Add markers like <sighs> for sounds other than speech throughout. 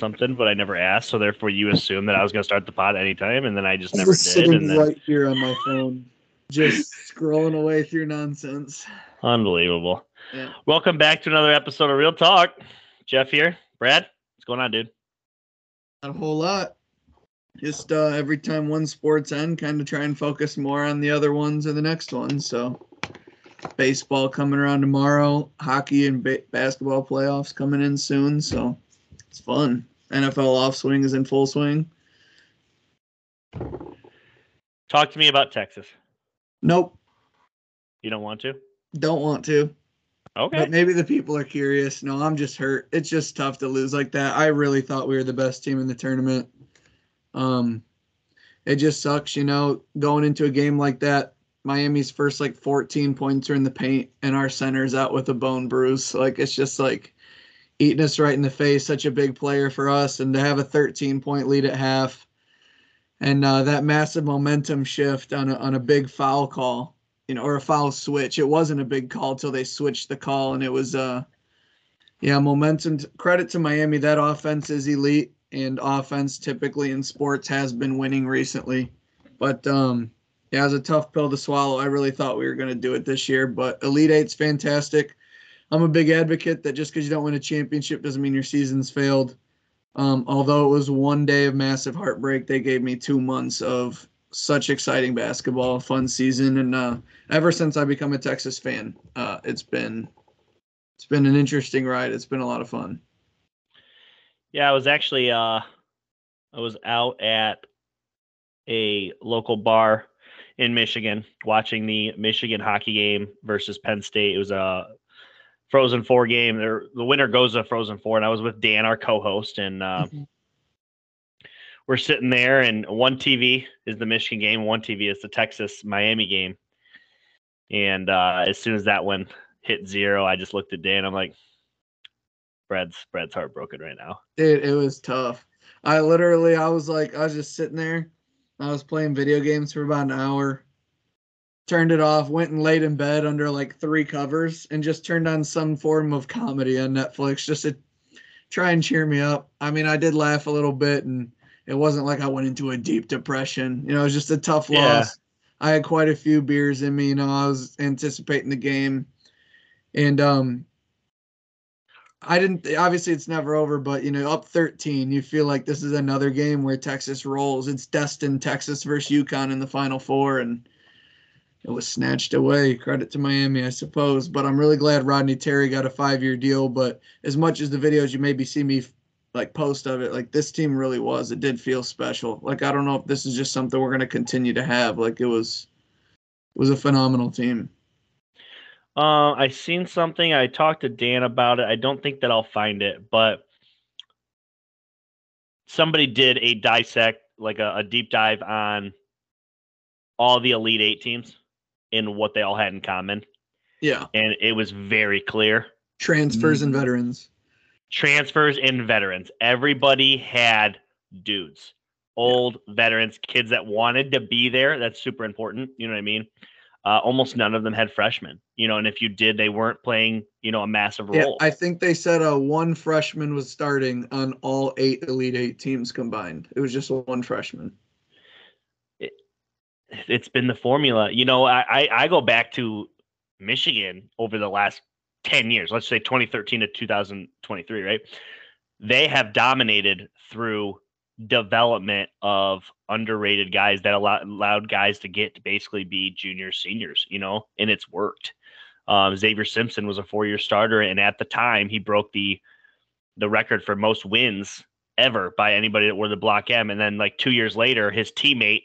something, but I never asked. So therefore, you assumed that I was going to start the pod anytime, and then I just I never was did. sitting And then, right here on my phone, just scrolling away through nonsense. unbelievable. Yeah. Welcome back to another episode of Real Talk. Jeff here. Brad, what's going on, dude? Not a whole lot. Just uh, every time one sports end, kind of try and focus more on the other ones or the next one. So, baseball coming around tomorrow, hockey and ba- basketball playoffs coming in soon. So, it's fun. NFL off swing is in full swing. Talk to me about Texas. Nope, You don't want to? don't want to. Okay. But maybe the people are curious. No, I'm just hurt. It's just tough to lose like that. I really thought we were the best team in the tournament. Um, it just sucks, you know, going into a game like that. Miami's first like 14 points are in the paint, and our center's out with a bone bruise. Like it's just like eating us right in the face. Such a big player for us, and to have a 13 point lead at half, and uh, that massive momentum shift on a on a big foul call you know, or a foul switch. It wasn't a big call till they switched the call, and it was uh, yeah, momentum. Credit to Miami. That offense is elite, and offense typically in sports has been winning recently. But um, yeah, it was a tough pill to swallow. I really thought we were going to do it this year, but Elite Eight's fantastic. I'm a big advocate that just because you don't win a championship doesn't mean your season's failed. Um, although it was one day of massive heartbreak, they gave me two months of such exciting basketball, fun season, and uh, ever since I become a Texas fan, uh, it's been it's been an interesting ride. It's been a lot of fun. Yeah, I was actually uh I was out at a local bar in Michigan watching the Michigan hockey game versus Penn State. It was a Frozen Four game. There, the winner goes to Frozen Four, and I was with Dan, our co-host, and uh, we're sitting there. And one TV is the Michigan game, one TV is the Texas Miami game. And uh, as soon as that one hit zero, I just looked at Dan. I'm like, Brad's Brad's heartbroken right now. Dude, it was tough. I literally, I was like, I was just sitting there. I was playing video games for about an hour. Turned it off, went and laid in bed under like three covers, and just turned on some form of comedy on Netflix just to try and cheer me up. I mean, I did laugh a little bit, and it wasn't like I went into a deep depression. You know, it was just a tough Yeah. loss. I had quite a few beers in me. You know, I was anticipating the game, and um, I didn't. Obviously, it's never over, but you know, up 13, you feel like this is another game where Texas rolls. It's destined Texas versus UConn in the Final Four, and it was snatched away. Credit to Miami, I suppose. But I'm really glad Rodney Terry got a five-year deal. But as much as the videos you maybe see me like post of it, like this team really was. It did feel special. Like I don't know if this is just something we're gonna continue to have. Like it was, it was a phenomenal team. Uh, I seen something. I talked to Dan about it. I don't think that I'll find it, but somebody did a dissect, like a, a deep dive on all the Elite Eight teams and what they all had in common, Yeah, and it was very clear. transfers and veterans. Transfers and veterans. Everybody had dudes, old veterans, kids that wanted to be there. That's super important. You know what I mean? Uh, almost none of them had freshmen, you know, and if you did, they weren't playing, you know, a massive role. Yeah, role. I think they said uh, one freshman was starting on all eight Elite Eight teams combined. It was just one freshman. It's been the formula. You know, I, I go back to Michigan over the last ten years. Let's say 2013 to 2023, right? They have dominated through development of underrated guys that allow, allowed guys to get to basically be juniors, seniors. You know, and it's worked. Um, Xavier Simpson was a four-year starter, and at the time, he broke the the record for most wins ever by anybody that wore the block M. And then, like two years later, his teammate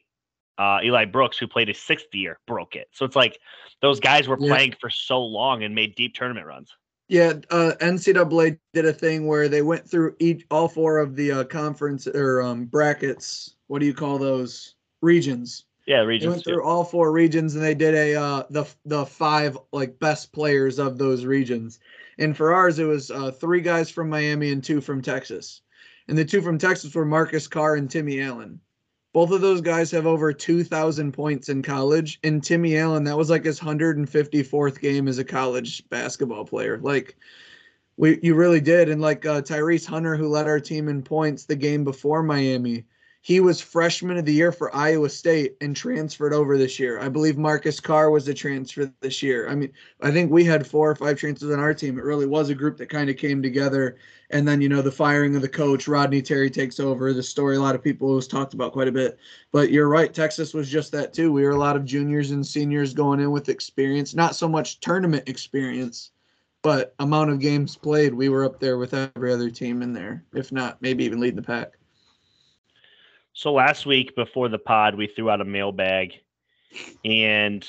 uh, Eli Brooks, who played his sixth year, broke it. So it's like those guys were Yeah. playing for so long and made deep tournament runs. Yeah, uh, NCAA did a thing where they went through each all four of the uh, conference or um, brackets. What do you call those regions? Yeah, They regions. went too. through all four regions and they did a uh, the the five like best players of those regions. And for ours, it was uh, three guys from Miami and two from Texas. And the two from Texas were Marcus Carr and Timmy Allen. Both of those guys have over 2,000 points in college. And Timmy Allen, that was like his 154th game as a college basketball player. Like, We you really did, and like uh, Tyrese Hunter, who led our team in points the game before Miami, he was freshman of the year for Iowa State and transferred over this year. I believe Marcus Carr was a transfer this year. I mean, I think we had four or five transfers on our team. It really was a group that kind of came together. And then you know the firing of the coach, Rodney Terry takes over. The story a lot of people was talked about quite a bit. But you're right, Texas was just that too. We were a lot of juniors and seniors going in with experience, not so much tournament experience but amount of games played, we were up there with every other team in there, if not maybe even leading the pack. So last week before the pod, we threw out a mailbag, and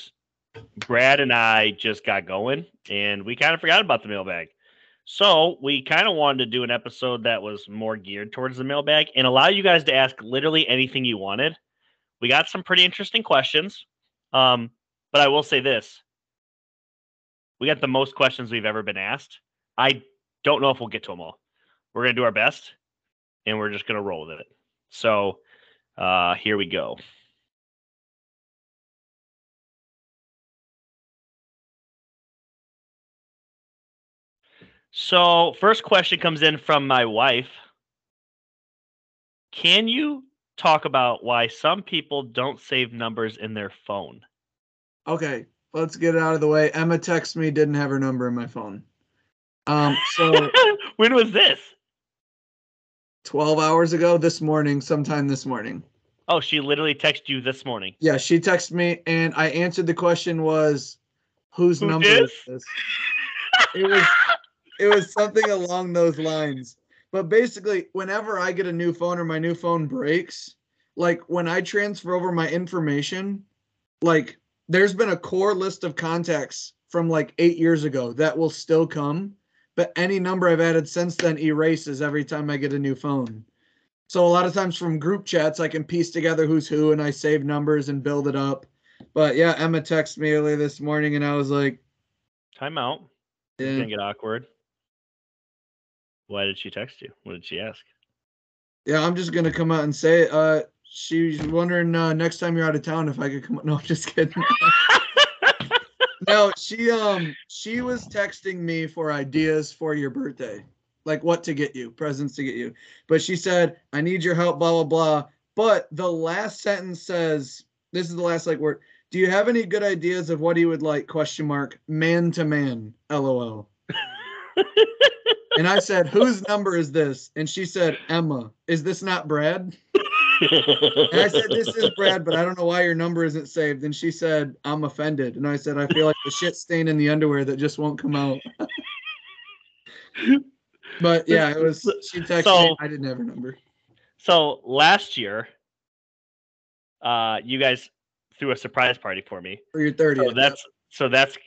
Brad and I just got going, and we kind of forgot about the mailbag. So we kind of wanted to do an episode that was more geared towards the mailbag and allow you guys to ask literally anything you wanted. We got some pretty interesting questions, um, but I will say this: we got the most questions we've ever been asked. I don't know if we'll get to them all. We're going to do our best and we're just going to roll with it. So uh, here we go. So, first question comes in from my wife. Can you talk about why some people don't save numbers in their phone? Okay, let's get it out of the way. Emma texted me, didn't have her number in my phone. Um, so <laughs> when was this? 12 hours ago this morning, sometime this morning. Oh, she literally texted you this morning. Yeah, she texted me and I answered the question was whose Who number is? is this? It was it was something along those lines. But basically, whenever I get a new phone or my new phone breaks, like when I transfer over my information, like there's been a core list of contacts from like eight years ago that will still come, but any number I've added since then erases every time I get a new phone. So a lot of times from group chats, I can piece together who's who and I save numbers and build it up. But yeah, Emma texted me earlier this morning and I was like, Time out. It's yeah. gonna get awkward. Why did she text you? What did she ask? Yeah, I'm just gonna come out and say. Uh, she's wondering uh, next time you're out of town if I could come. <laughs> No, I'm just kidding. <laughs> no, she um she was texting me for ideas for your birthday, like what to get you, presents to get you. But she said, "I need your help." Blah blah blah. But the last sentence says, "This is the last like word." Do you have any good ideas of what he would like? Question mark. Man to man. LOL. And I said, "Whose number is this?" And she said, "Emma. Is this not Brad?" And I said, This is Brad, but I don't know why your number isn't saved. And she said, I'm offended. And I said, I feel like the shit stain in the underwear that just won't come out. but yeah, it was she texted So- me. I didn't have her number. so last year, uh, you guys threw a surprise party for me. For your 30th. So that's so that's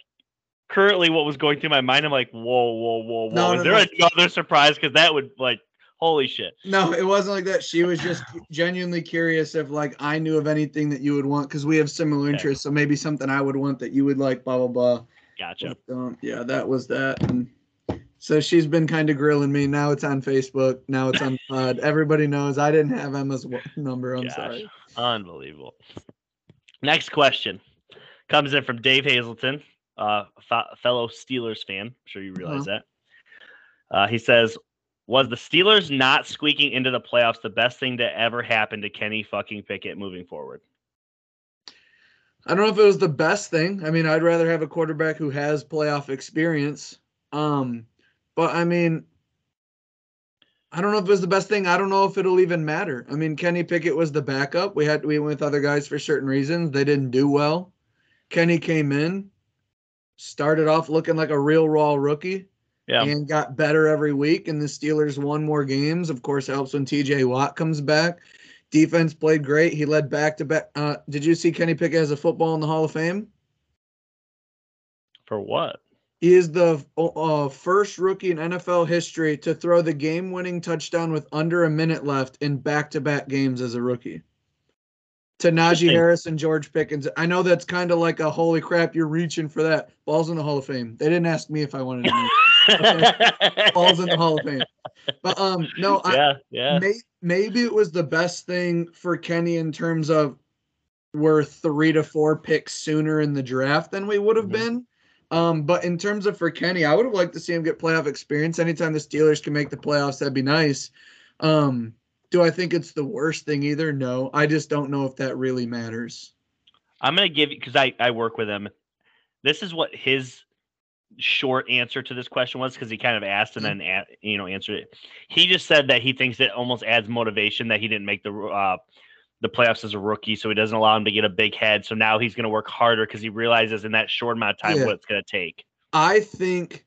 currently what was going through my mind. I'm like, whoa, whoa, whoa, whoa. No, Is no, there no. another surprise? Because that would like, holy shit. no, it wasn't like that. She was just <sighs> genuinely curious if like I knew of anything that you would want because we have similar Okay. interests. So maybe something I would want that you would like, blah blah blah. Gotcha. But, um, yeah, that was that. And so she's been kind of grilling me. Now it's on Facebook. Now it's on <laughs> pod. Everybody knows I didn't have Emma's number. I'm Gosh, sorry. Unbelievable. Next question comes in from Dave Hazelton, uh, a fellow Steelers fan. I'm sure you realize that. Uh, he says, "Was the Steelers not squeaking into the playoffs the best thing to ever happen to Kenny fucking Pickett moving forward?" I don't know if it was the best thing. I mean, I'd rather have a quarterback who has playoff experience. Um, but I mean, I don't know if it was the best thing. I don't know if it'll even matter. I mean, Kenny Pickett was the backup. We had we went with other guys for certain reasons. They didn't do well. Kenny came in, started off looking like a real raw rookie. Yeah, and got better every week. And the Steelers won more games. Of course, it helps when TJ Watt comes back. Defense played great. He led back to back. Uh, did you see Kenny Pickett as a football in the Hall of Fame? for what? He is the uh, first rookie in NFL history to throw the game winning touchdown with under a minute left in back to back games as a rookie. To Najee Harris and George Pickens. I know that's kind of like a holy crap, you're reaching for that. Ball's in the Hall of Fame. They didn't ask me if I wanted to <laughs> Ball's <laughs> in the Hall of Fame. But um, no, I, yeah, yeah. May, maybe it was the best thing for Kenny in terms of we're three to four picks sooner in the draft than we would have Mhm. been. Um, but in terms of for Kenny, I would have liked to see him get playoff experience. Anytime the Steelers can make the playoffs, that'd be nice. Um, do I think it's the worst thing either? No. I just don't know if that really matters. I'm gonna give you because I I work with him. This is what his short answer to this question was because he kind of asked and then a- you know answered it. He just said that he thinks it almost adds motivation that he didn't make the uh, the playoffs as a rookie, so he doesn't allow him to get a big head. So now he's going to work harder because he realizes in that short amount of time Yeah. what it's going to take. I think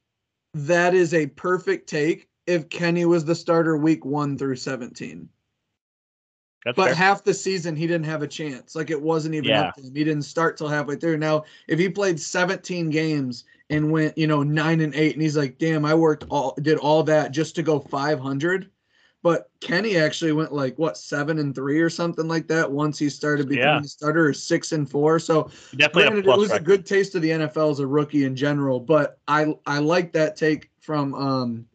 that is a perfect take if Kenny was the starter week one through 17. That's But fair. half the season he didn't have a chance. Like it wasn't even Yeah. up to him. He didn't start till halfway through. Now, if he played 17 games and went, you know, nine and eight, and he's like, damn, I worked all did all that just to go 500. But Kenny actually went like what seven and three or something like that once he started becoming Yeah. a starter, or six and four. So Definitely it was a good taste of the NFL as a rookie in general, but I I like that take from um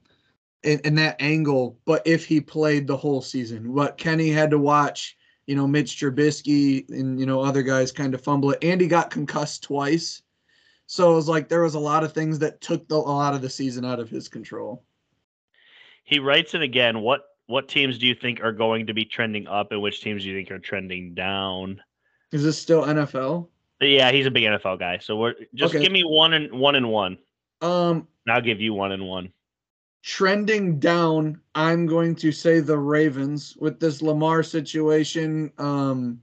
in, in that angle. But if he played the whole season, what Kenny had to watch, you know, Mitch Trubisky and you know other guys kind of fumble it, and he got concussed twice. So it was like there was a lot of things that took the, a lot of the season out of his control. He writes it again. What what teams do you think are going to be trending up, and which teams do you think are trending down? Is this still NFL? Yeah, he's a big NFL guy. So we're just Okay. give me one and one and one. Um, And I'll give you one and one. trending down, I'm going to say the Ravens with this Lamar situation. Um,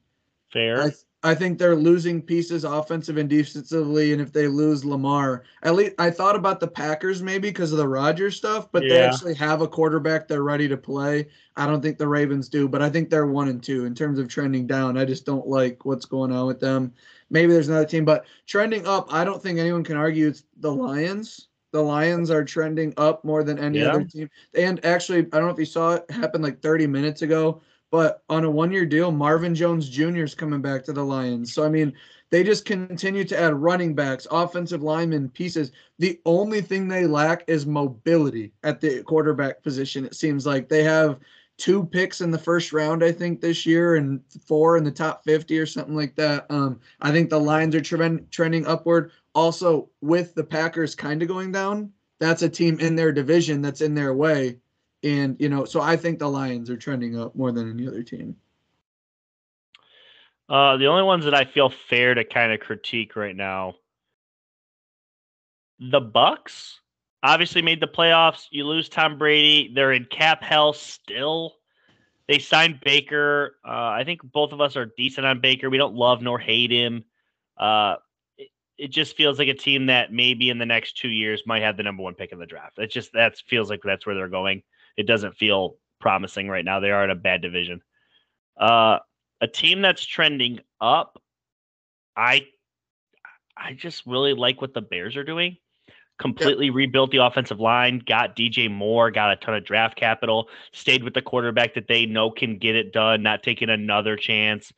Fair. I, I think they're losing pieces offensive and defensively, and if they lose Lamar, at least I thought about the Packers maybe because of the Rodgers stuff, but they actually have a quarterback they're ready to play. I don't think the Ravens do, but I think they're one and two in terms of trending down. I just don't like what's going on with them. Maybe there's another team, but trending up, I don't think anyone can argue it's the Lions. The Lions are trending up more than any Yeah. other team. And actually, I don't know if you saw it happen like 30 minutes ago. But on a one year deal, Marvin Jones Jr. is coming back to the Lions. So, I mean, they just continue to add running backs, offensive linemen, pieces. The only thing they lack is mobility at the quarterback position. It seems like they have two picks in the first round, I think, this year, and four in the top 50 or something like that. Um, I think the Lions are trend- trending upward. Also, with the Packers kind of going down, that's a team in their division that's in their way. And, you know, so I think the Lions are trending up more than any other team. Uh, the only ones that I feel fair to kind of critique right now, the Bucs obviously made the playoffs. You lose Tom Brady. They're in cap hell still. They signed Baker. Uh, I think both of us are decent on Baker. We don't love nor hate him. Uh, it, it just feels like a team that maybe in the next two years might have the number one pick in the draft. It just that feels like that's where they're going. It doesn't feel promising right now. They are in a bad division. Uh, a team that's trending up, I I just really like what the Bears are doing. Completely rebuilt the offensive line, got DJ Moore, got a ton of draft capital, stayed with the quarterback that they know can get it done, not taking another chance.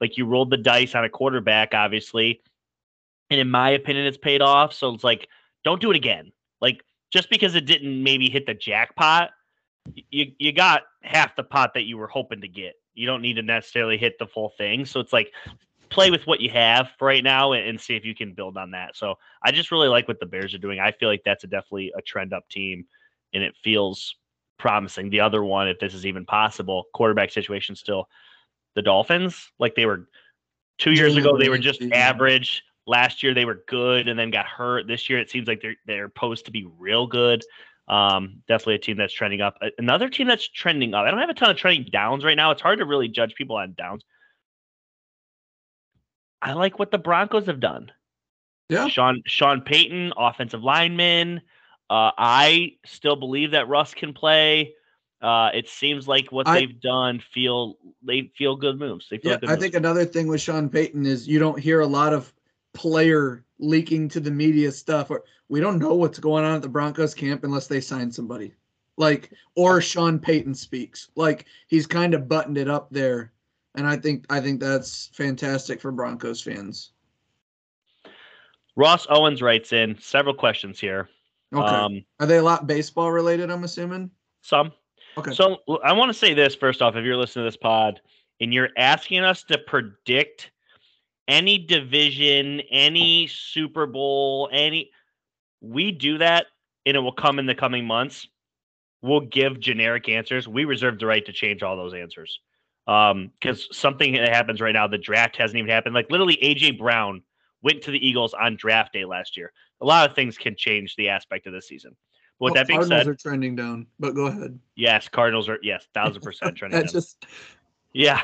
Like you rolled the dice on a quarterback, obviously. And in my opinion, it's paid off. So it's like, don't do it again. Like just because it didn't maybe hit the jackpot, you you got half the pot that you were hoping to get. You don't need to necessarily hit the full thing. So it's like play with what you have right now and, and see if you can build on that. So I just really like what the Bears are doing. I feel like that's a definitely a trend up team and it feels promising. The other one, if this is even possible, quarterback situation still the Dolphins, like they were two years ago, they were just average. Last year they were good and then got hurt. This year it seems like they're they're posed to be real good. Um, definitely a team that's trending up. Another team that's trending up. I don't have a ton of trending downs right now. It's hard to really judge people on downs. I like what the Broncos have done. Yeah. Sean Sean Payton, offensive lineman. Uh, I still believe that Russ can play. Uh, it seems like what I- they've done feel they feel good moves. They feel Yeah, good I moves. think another thing with Sean Payton is you don't hear a lot of player leaking to the media stuff, or we don't know what's going on at the Broncos camp unless they sign somebody, like or Sean Payton speaks. Like he's kind of buttoned it up there, and I think I think that's fantastic for Broncos fans. Ross Owens writes in several questions here. Okay, Um, are they a lot baseball related? I'm assuming. some. Okay. So I want to say this first off. If you're listening to this pod and you're asking us to predict any division, any Super Bowl, any, we do that and it will come in the coming months, we'll give generic answers. We reserve the right to change all those answers. Um, because something that happens right now, the draft hasn't even happened. Like literally, AJ Brown went to the Eagles on draft day last year. A lot of things can change the aspect of this season. But with Well, that being Cardinals said, are trending down, but go ahead. yes, Cardinals are yes, thousand percent <laughs> trending just Yeah.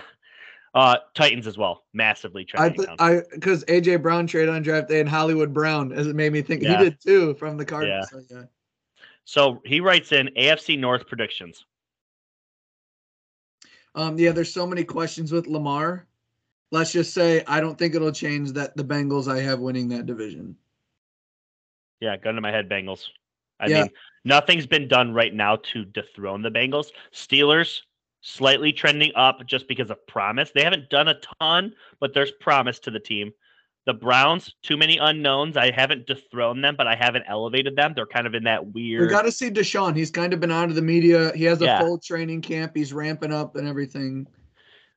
Uh Titans as well, massively I th- down. I because AJ Brown traded on draft day and Hollywood Brown as it made me think Yeah. he did too from the Cardinals. So, yeah. So he writes in AFC North predictions. Um, yeah, there's so many questions with Lamar. Let's just say I don't think it'll change that the Bengals I have winning that division. Yeah, gun to my head, Bengals. I Yeah. mean, nothing's been done right now to dethrone the Bengals. Steelers slightly trending up just because of promise. They haven't done a ton, but there's promise to the team. The Browns, too many unknowns. I haven't dethroned them, but I haven't elevated them. They're kind of in that weird. We got to see Deshaun. He's kind of been out of the media. He has a Yeah. full training camp. He's ramping up and everything.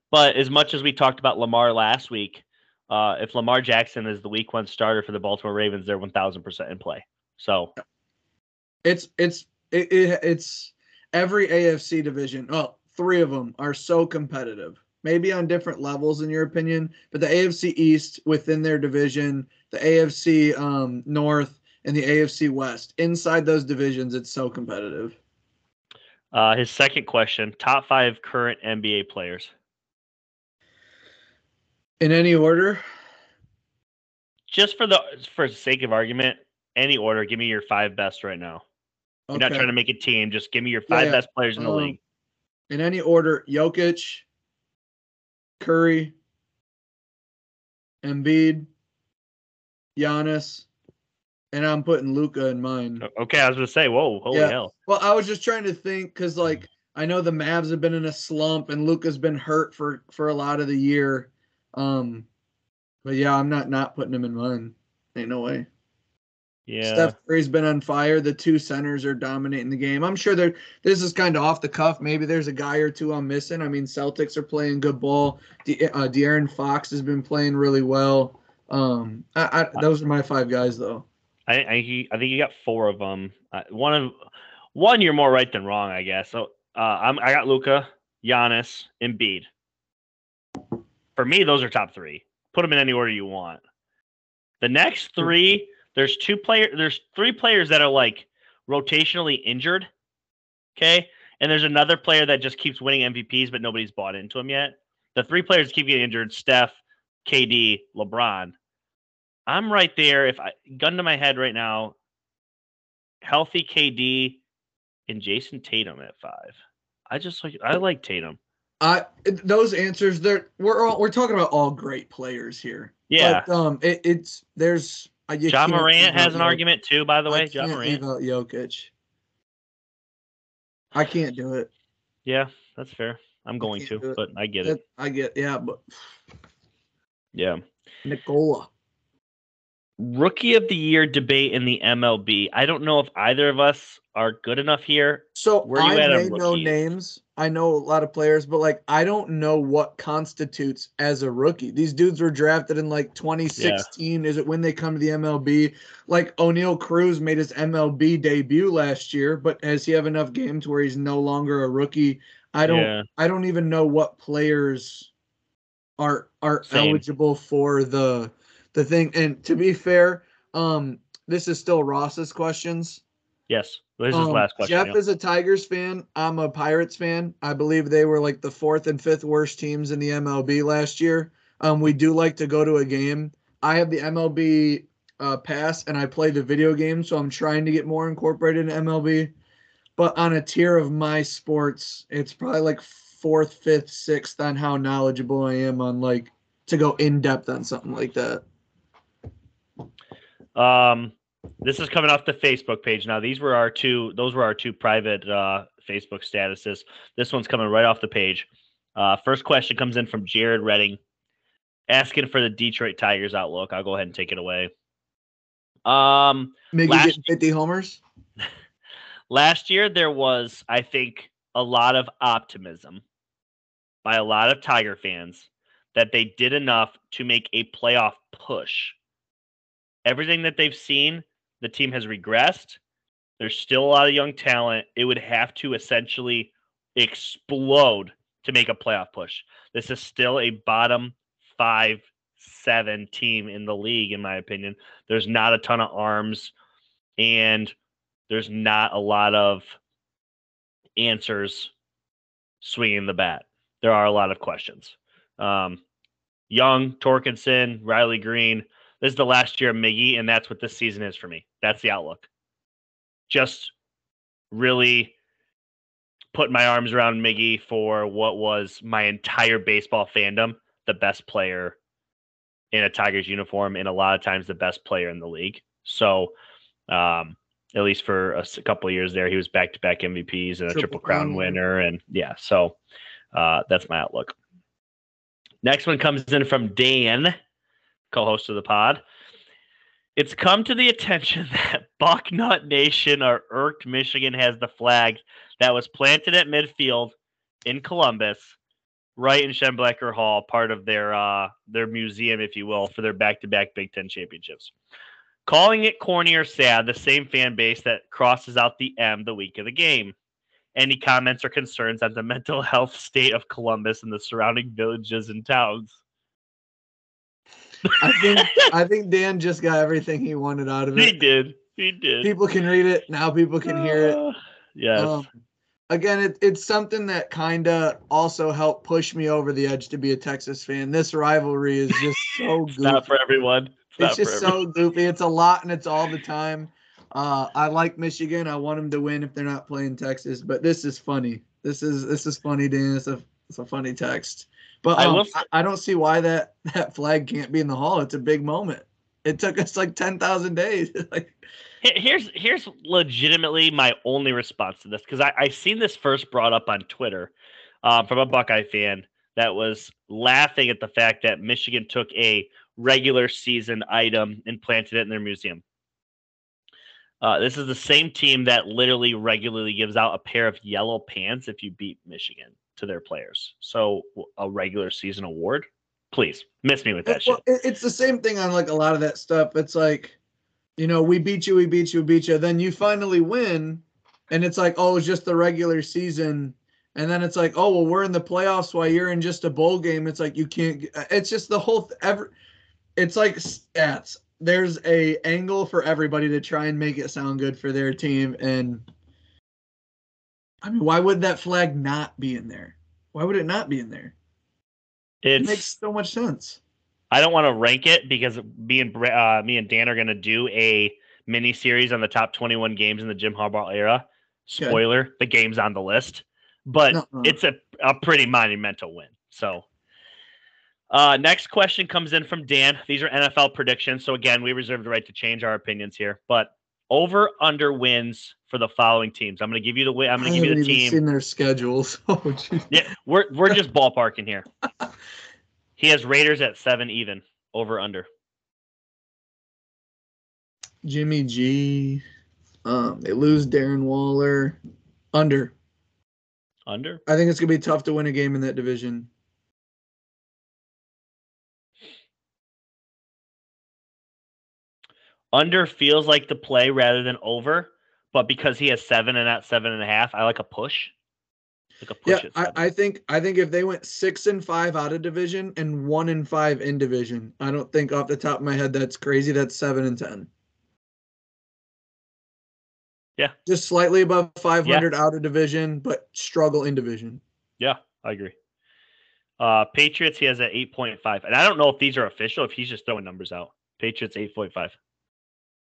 But as much as we talked about Lamar last week, uh, if Lamar Jackson is the week one starter for the Baltimore Ravens, they're 1,000% in play. So, It's it's it, it, it's every AFC division. Well, three of them are so competitive. Maybe on different levels in your opinion, but the AFC East within their division, the AFC um, North, and the AFC West inside those divisions, it's so competitive. uh, his second question top five current NBA players. In any order, Just for the for the sake of argument, any order, give me your five best right now. You're not trying to make a team. Just give me your five yeah. best players in the Um, league. In any order, Jokic, Curry, Embiid, Giannis, and I'm putting Luka in mine. Okay, I was gonna say, whoa, holy Yeah. hell. Well, I was just trying to think because, like, I know the Mavs have been in a slump and Luka's been hurt for for a lot of the year. Um, but yeah, I'm not not putting him in mine. Ain't no way. Yeah. Steph Curry's been on fire. The two centers are dominating the game. I'm sure they're. This is kind of off the cuff. Maybe there's a guy or two I'm missing. I mean, Celtics are playing good ball. De, uh, De'Aaron Fox has been playing really well. Um, I, I, those are my five guys though. I I, he- I think you got four of them. Uh, one of one, you're more right than wrong, I guess. So uh, I'm I got Luka, Giannis, Embiid. For me, those are top three. Put them in any order you want. The next three, there's two player, there's three players that are like rotationally injured. Okay, and there's another player that just keeps winning MVPs, but nobody's bought into him yet. The three players keep getting injured: Steph, KD, LeBron. I'm right there. If I gun to my head right now, healthy KD and Jayson Tatum at five. I just like I like Tatum. I those answers they're we're all, we're talking about all great players here. Yeah. But, um, it, it's there's you Ja Morant has an Jokic. argument too, by the I way. John can't Morant. leave Jokic. I can't do it. Yeah, that's fair. I'm going to, but I get it. I get yeah, but Yeah. Nikola. Rookie of the year debate in the MLB. I don't know if either of us are good enough here. So Where you I at on may know names. I know a lot of players, but like I don't know what constitutes as a rookie. These dudes were drafted in like 2016. Is it when they come to the MLB? Like Oneil Cruz made his MLB debut last year, but has he have enough games where he's no longer a rookie? I don't. Yeah. I don't even know what players are are Same. eligible for the the thing. And to be fair, um, this is still Ross's questions. Yes. This is Um, last question. Jeff yeah. is a Tigers fan. I'm a Pirates fan. I believe they were like the fourth and fifth worst teams in the MLB last year. Um, we do like to go to a game. I have the MLB uh, pass and I play the video game, so I'm trying to get more incorporated in MLB. But on a tier of my sports, it's probably like fourth, fifth, sixth on how knowledgeable I am on like to go in depth on something like that. Um, this is coming off the Facebook page. Now, these were our two; those were our two private uh, Facebook statuses. This one's coming right off the page. Uh, first question comes in from Jared Redding, asking for the Detroit Tigers outlook. I'll go ahead and take it away. Um, Miggy Last getting 50 homers. <laughs> last year there was, I think, a lot of optimism by a lot of Tiger fans that they did enough to make a playoff push. Everything that they've seen the team has regressed. There's still a lot of young talent. It would have to essentially explode to make a playoff push. This is still a bottom five, seven team in the league, in my opinion. There's not a ton of arms, and there's not a lot of answers swinging the bat. There are a lot of questions. Um, Young, Torkelson, Riley Greene. This is the last year of Miggy, and that's what this season is for me. That's the outlook. Just really put my arms around Miggy for what was my entire baseball fandom, the best player in a Tigers uniform, and a lot of times the best player in the league. So, um, at least for a, couple of years there, he was back to back MVPs and a triple, triple crown, crown winner. And yeah, so uh, that's my outlook. Next one comes in from Dan, co host of the pod. It's come to the attention <laughs> that Bucknut Nation or irked Michigan has the flag that was planted at midfield in Columbus, right in Schembechler Hall, part of their uh, their museum, if you will, for their back-to-back Big Ten championships. Calling it corny or sad, the same fan base that crosses out the M the week of the game. Any comments or concerns on the <laughs> mental health state of Columbus and the surrounding villages and towns? I think I think Dan just got everything he wanted out of it. He did. He did. People can read it now. People can hear it. Uh, yes. Um, again, it, it's something that kind of also helped push me over the edge to be a Texas fan. This rivalry is just <laughs> so goofy. not for everyone. It's, it's just so goofy. It's a lot and it's all the time. Uh, I like Michigan. I want them to win if they're not playing Texas. But this is funny. This is this is funny, Dan. It's a it's a funny text. But um, I, will... I, I don't see why that <laughs> that flag can't be in the hall. It's a big moment. It took us like ten thousand days. <laughs> like here's here's legitimately my only response to this because I I seen this first brought up on Twitter um, from a Buckeye fan that was laughing at the fact that Michigan took a regular season item and planted it in their museum. Uh, this is the same team that literally regularly gives out a pair of yellow pants if you beat Michigan to their players. So a regular season award, please miss me with that well, shit. It's the same thing on like a lot of that stuff. It's like, you know, we beat you, we beat you, we beat you. Then you finally win, and it's like, oh, it's just the regular season. And then it's like, oh well, we're in the playoffs while you're in just a bowl game. It's like you can't. Uh, it's just the whole. Ever, it's like stats there's a angle for everybody to try and make it sound good for their team and I mean why would that flag not be in there? Why would it not be in there? It's, it makes so much sense. I don't want to rank it because me and uh, me and Dan are going to do a mini series on the top 21 games in the Jim Harbaugh era. Spoiler: the game's on the list, but no, no. it's a a pretty monumental win. So uh, next question comes in from Dan. These are NFL predictions. So again, we reserve the right to change our opinions here. But over under wins for the following teams. I'm going to give you the I'm going to give you the team. Seen their schedules. <laughs> Oh, yeah, we're we're just <laughs> ballparking here. <laughs> he has Raiders at seven even. Over under. Jimmy G. Um, they lose Darren Waller. Under. Under. I think it's gonna be tough to win a game in that division. Under feels like the play rather than over, but because he has seven and not seven and a half, I like a push. Like a push yeah, I, I, think I think if they went six and five out of division and one and five in division, I don't think off the top of my head that's crazy. That's seven and ten. Yeah. Just slightly above 500 yeah. out of division, but struggle in division. Yeah, I agree. Uh, Patriots, he has an 8.5. And I don't know if these are official, if he's just throwing numbers out. Patriots, 8.5.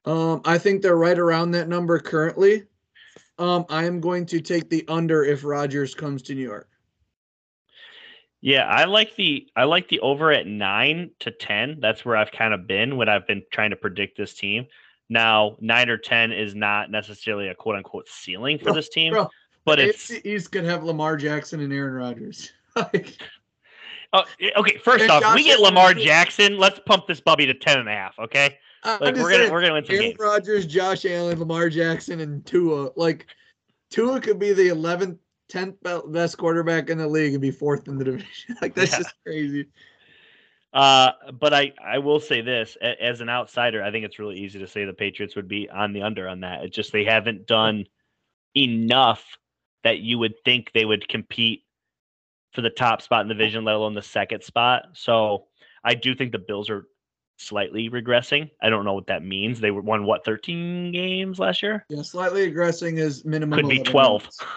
Um, I think they're right around that number currently. Um, I am going to take the under if Rodgers comes to New York. Yeah, I like the I like the over at nine to ten. That's where I've kind of been when I've been trying to predict this team. Now, nine or ten is not necessarily a quote unquote ceiling for bro, this team, bro, but it's East could have Lamar Jackson and Aaron Rodgers. <laughs> like, oh, okay. First off, Josh we get Lamar Jackson. Let's pump this bubby to ten and a half. Okay. Like we're gonna we're gonna win some Aaron games. Rodgers, Josh Allen, Lamar Jackson, and Tua. Like Tua could be the 11th, 10th best quarterback in the league and be fourth in the division. <laughs> like that's yeah. just crazy. Uh, but I, I will say this as an outsider, I think it's really easy to say the Patriots would be on the under on that. It's just they haven't done enough that you would think they would compete for the top spot in the division, let alone the second spot. So I do think the Bills are slightly regressing. I don't know what that means. They won what 13 games last year? Yeah, slightly regressing is minimum. Could be 12. wins. <laughs>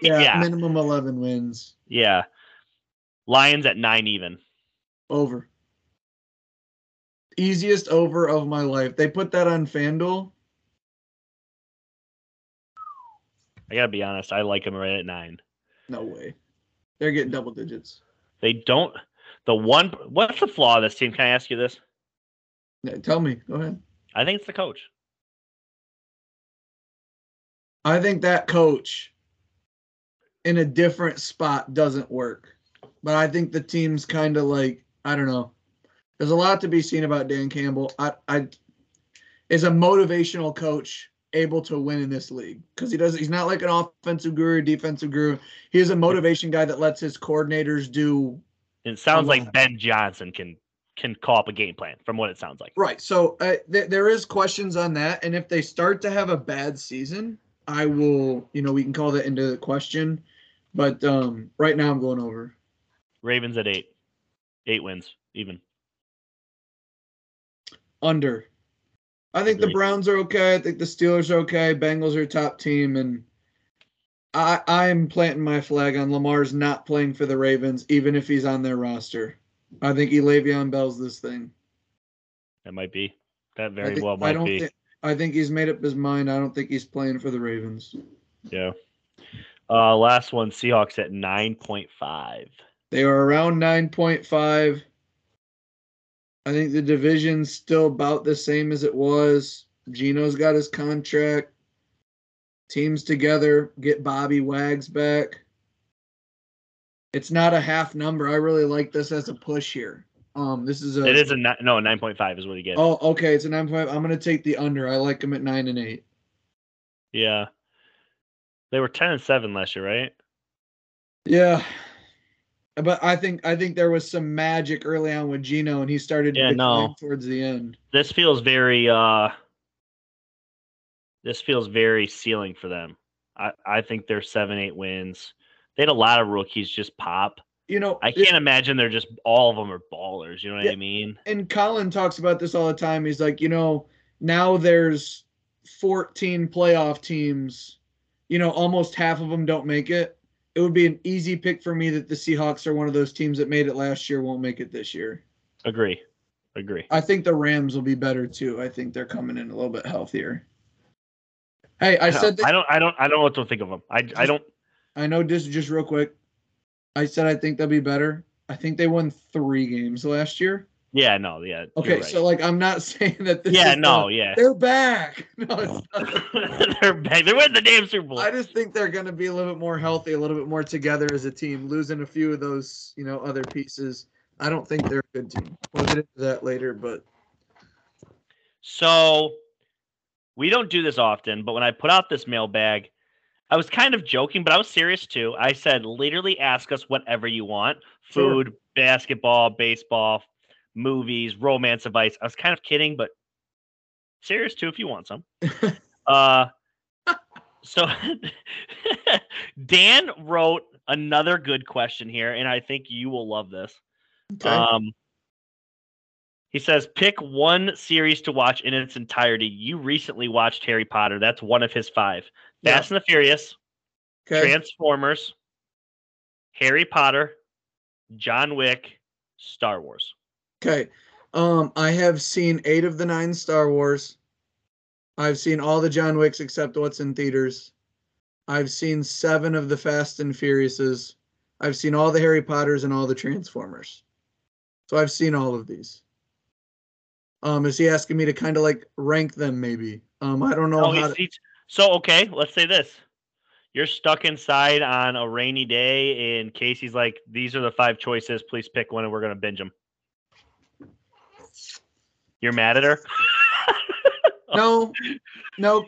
Yeah, yeah. minimum eleven wins. Yeah. Lions at 9 even. Over. Easiest over of my life. They put that on FanDuel. I got to be honest, I like them right at 9. No way. They're getting double digits. They don't the one what's the flaw of this team? Can I ask you this? Tell me. Go ahead. I think it's the coach. I think that coach in a different spot doesn't work. But I think the team's kind of like, I don't know. There's a lot to be seen about Dan Campbell. I, I is a motivational coach able to win in this league because he does he's not like an offensive guru, defensive guru. He's a motivation guy that lets his coordinators do It sounds like. Ben Johnson can can call up a game plan from what it sounds like. Right. So uh, th- there is questions on that, and if they start to have a bad season, I will. You know, we can call that into the question. But um, right now, I'm going over. Ravens at 8. 8 wins even. Under. I think the Browns are okay. I think the Steelers are okay. Bengals are a top team, and I I'm planting my flag on Lamar's not playing for the Ravens, even if he's on their roster. I think he Le'Veon Bell's this thing. That might be. That I very think- well I might don't be. thi- I think he's made up his mind. I don't think he's playing for the Ravens. yeah. Uh last one Seahawks at 9.5. They are around 9.5. I think the division's still about the same as it was. Gino's got his contract. Teams together, get Bobby Wags back. It's not a half number. I really like this as a push here. Um, this is a. It is a ni- no 9.5 is what you get. Oh, okay. It's a 9.5. I'm gonna take the under. I like him at nine and eight. Yeah. They were 10 and 7 last year, right? Yeah. But I think I think there was some magic early on with Gino, and he started to Yeah, no. towards the end. This feels very uh this feels very ceiling for them. I, I think they're seven, eight wins. They had a lot of rookies just pop. You know, I can't imagine they're just all of them are ballers. You know what Yeah. I mean? and Colin talks about this all the time. He's like, you know, now there's 14 playoff teams. You know, almost half of them don't make it. It would be an easy pick for me that the Seahawks are one of those teams that made it last year, won't make it this year. Agree. Agree. I think the Rams will be better too. I think they're coming in a little bit healthier. Hey, I said that, I don't I don't I don't know what to think of them. I I don't I know this just real quick. I said I think they'll be better. I think they won three games last year. yeah, no, yeah. Okay, right. so like I'm not <laughs> saying that this Yeah, is no, the- yeah. they're back. <laughs> No, it's <laughs> not. they're back. They're winning the damn Super Bowl. I just think they're going to be a little bit more healthy, a little bit more together as a team, losing a few of those, you know, other pieces. I don't think they're a good team. We'll get into that later, but So we don't do this often, but when I put out this mailbag, I was kind of joking, but I was serious too. I said, literally ask us whatever you want Sure. food, basketball, baseball, movies, romance advice. I was kind of kidding, but serious too if you want some. <laughs> uh, so <laughs> Dan wrote another good question here, and I think you will love this. okay. Um, he says, pick one series to watch in its entirety. You recently watched Harry Potter. That's one of his five. Yeah. Fast and the Furious, okay. Transformers, Harry Potter, John Wick, Star Wars. Okay. Um, I have seen eight of the nine Star Wars. I've seen all the John Wicks except what's in theaters. I've seen seven of the Fast and Furiouses. I've seen all the Harry Potters and all the Transformers. So I've seen all of these. Um, is he asking me to kind of like rank them? Maybe. Um, I don't know how. he's, To, he's, so okay. Let's say this: you're stuck inside on a rainy day, and Casey's like, "These are the five choices. Please pick one, and we're gonna binge them." You're mad at her? <laughs> no, no.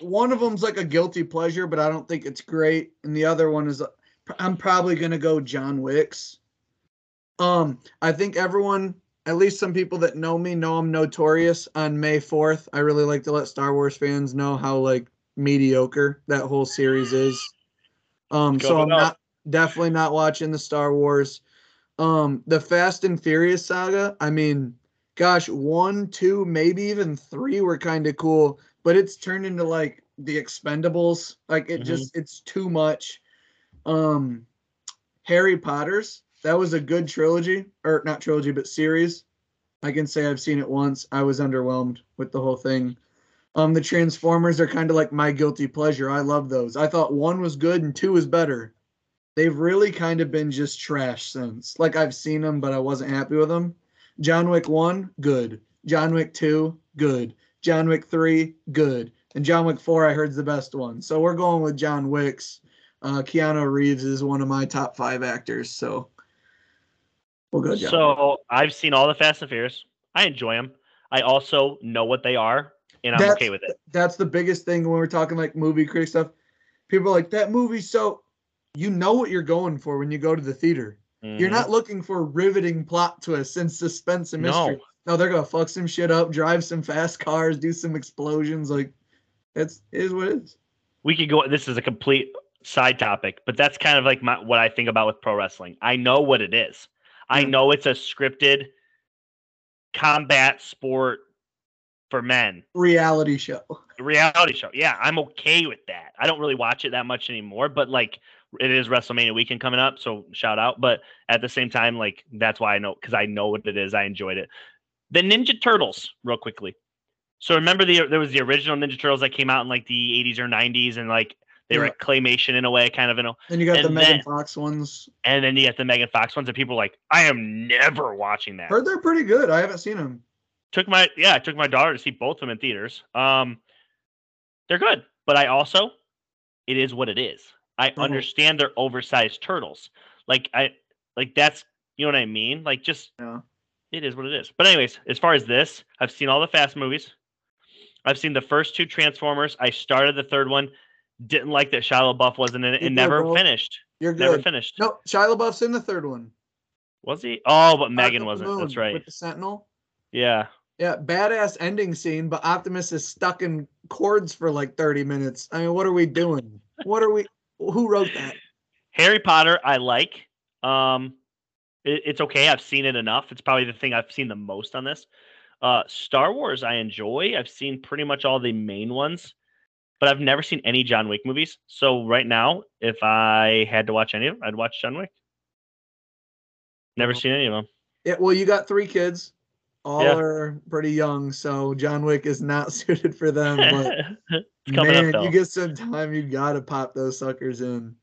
One of them's like a guilty pleasure, but I don't think it's great. And the other one is, I'm probably gonna go John Wicks. Um, I think everyone, at least some people that know me, know I'm notorious on May 4th. I really like to let Star Wars fans know how like mediocre that whole series is. Um, so I'm up. not definitely not watching the Star Wars. Um, the Fast and Furious saga, I mean, gosh, one, two, maybe even three were kind of cool, but it's turned into like the expendables. Like it Mhm. just it's too much. Um Harry Potter's, that was a good trilogy, or not trilogy, but series. I can say I've seen it once. I was underwhelmed with the whole thing. Um, the Transformers are kind of like my guilty pleasure. I love those. I thought one was good and two was better. They've really kind of been just trash since. Like I've seen them, but I wasn't happy with them. John Wick 1, good. John Wick 2, good. John Wick 3, good. And John Wick 4, I heard is the best one. So we're going with John Wick's. Uh, Keanu Reeves is one of my top five actors. So we'll go John So I've seen all the Fast and Furious. I enjoy them. I also know what they are, and I'm That's- okay with it. That's the biggest thing when we're talking like movie critic stuff. People are like, that movie. so. You know what you're going for when you go to the theater. You're Mhm. not looking for riveting plot twists and suspense and mystery. No. No, they're gonna fuck some shit up, drive some fast cars, do some explosions. Like, it's it is what it is. we could go this is a complete side topic but that's kind of like my, what i think about with pro wrestling i know what it is i know it's a scripted combat sport for men. Reality show. reality show. Yeah i'm okay with that. I don't really watch it that much anymore but like it is wrestlemania weekend coming up so shout out. But at the same time like that's why i know because i know what it is. I enjoyed it. The ninja turtles real quickly. So remember the there was the original ninja turtles that came out in like the 80s or 90s and like they were Yeah. claymation in a way kind of in a Then you got the Megan then- Fox ones. and then you get the Megan Fox ones, and people are like, I am never watching that. Heard they're pretty good. I haven't seen them. Took my yeah, I took my daughter to see both of them in theaters. Um, they're good, but I also, it is what it is. I Mhm. understand they're oversized turtles. Like I, like that's you know what I mean. Like just Yeah. it is what it is. But anyways, as far as this, I've seen all the Fast movies. I've seen the first two Transformers. I started the third one. Didn't like that Shia LaBeouf wasn't in it, and never bro. finished. You're good. Never finished. No, Shia LaBeouf's in the third one. Was he? Oh, but Megan wasn't. That's right. With the Sentinel. Yeah. Yeah, badass ending scene, but Optimus is stuck in cords for like 30 minutes. I mean, what are we doing? What are we? Who wrote that? Harry Potter, I like. Um, it, it's okay. I've seen it enough. It's probably the thing I've seen the most on this. Uh, Star Wars, I enjoy. I've seen pretty much all the main ones, but I've never seen any John Wick movies. So right now, if I had to watch any of them, I'd watch John Wick. Never Oh. seen any of them. Yeah, well, you got three kids. All Yeah. are pretty young, so John Wick is not <laughs> suited for them. But <laughs> man, up you get some time, you gotta pop those suckers in.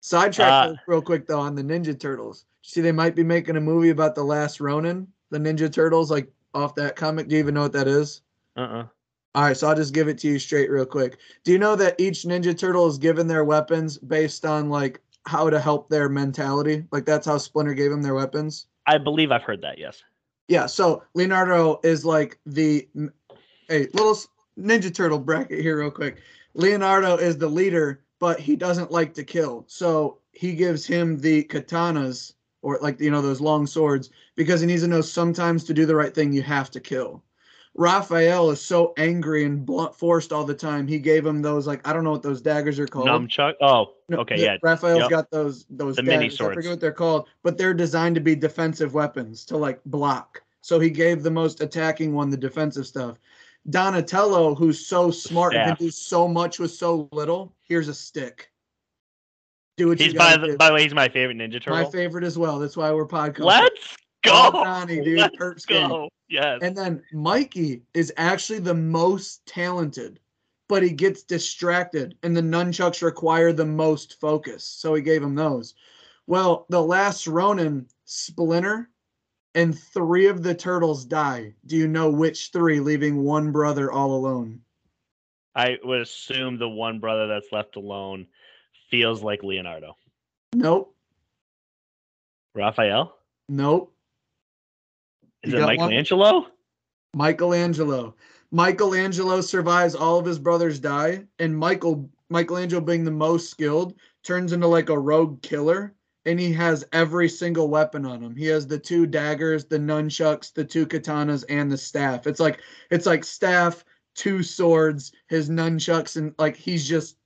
Sidetrack Uh, real- real quick though on the Ninja Turtles. See, they might be making a movie about the Last Ronin, the Ninja Turtles, like off that comic. Do you even know what that is? uh-uh. All right, so I'll just give it to you straight real quick. Do you know that each Ninja Turtle is given their weapons based on like how to help their mentality? Like that's how Splinter gave them their weapons. I believe I've heard that. Yes. Yeah, so Leonardo is like the hey little Ninja Turtle bracket here real quick. Leonardo is the leader, but he doesn't like to kill. So he gives him the katanas or like you know those long swords because he needs to know sometimes to do the right thing you have to kill. Raphael is so angry and blunt forced all the time. He gave him those like I don't know what those daggers are called. Nunchuck. Oh, okay. the- Yeah. Raphael's Yep. got those those The mini daggers. I forget what they're called, but they're designed to be defensive weapons to like block. So he gave the most attacking one the defensive stuff. Donatello, who's so smart and can do so much with so little, here's a stick. Do what He's you by the, do. by the way, he's my favorite Ninja Turtle. My favorite as well. That's why we're podcasting. Let's go. Johnny, dude. Let's Terps go. Yes. And then Mikey is actually the most talented, but he gets distracted, and the nunchucks require the most focus. So he gave him those. Well, the last Ronin, Splinter, and three of the turtles die. Do you know which three, leaving one brother all alone? I would assume the one brother that's left alone feels like Leonardo. Nope. Raphael? Nope. Is You it got one? Michelangelo? Michelangelo. Michelangelo survives all of his brothers die, and Michael Michelangelo being the most skilled turns into like a rogue killer and he has every single weapon on him. He has the two daggers, the nunchucks, the two katanas, and the staff. It's like it's like staff, two swords, his nunchucks, and like he's just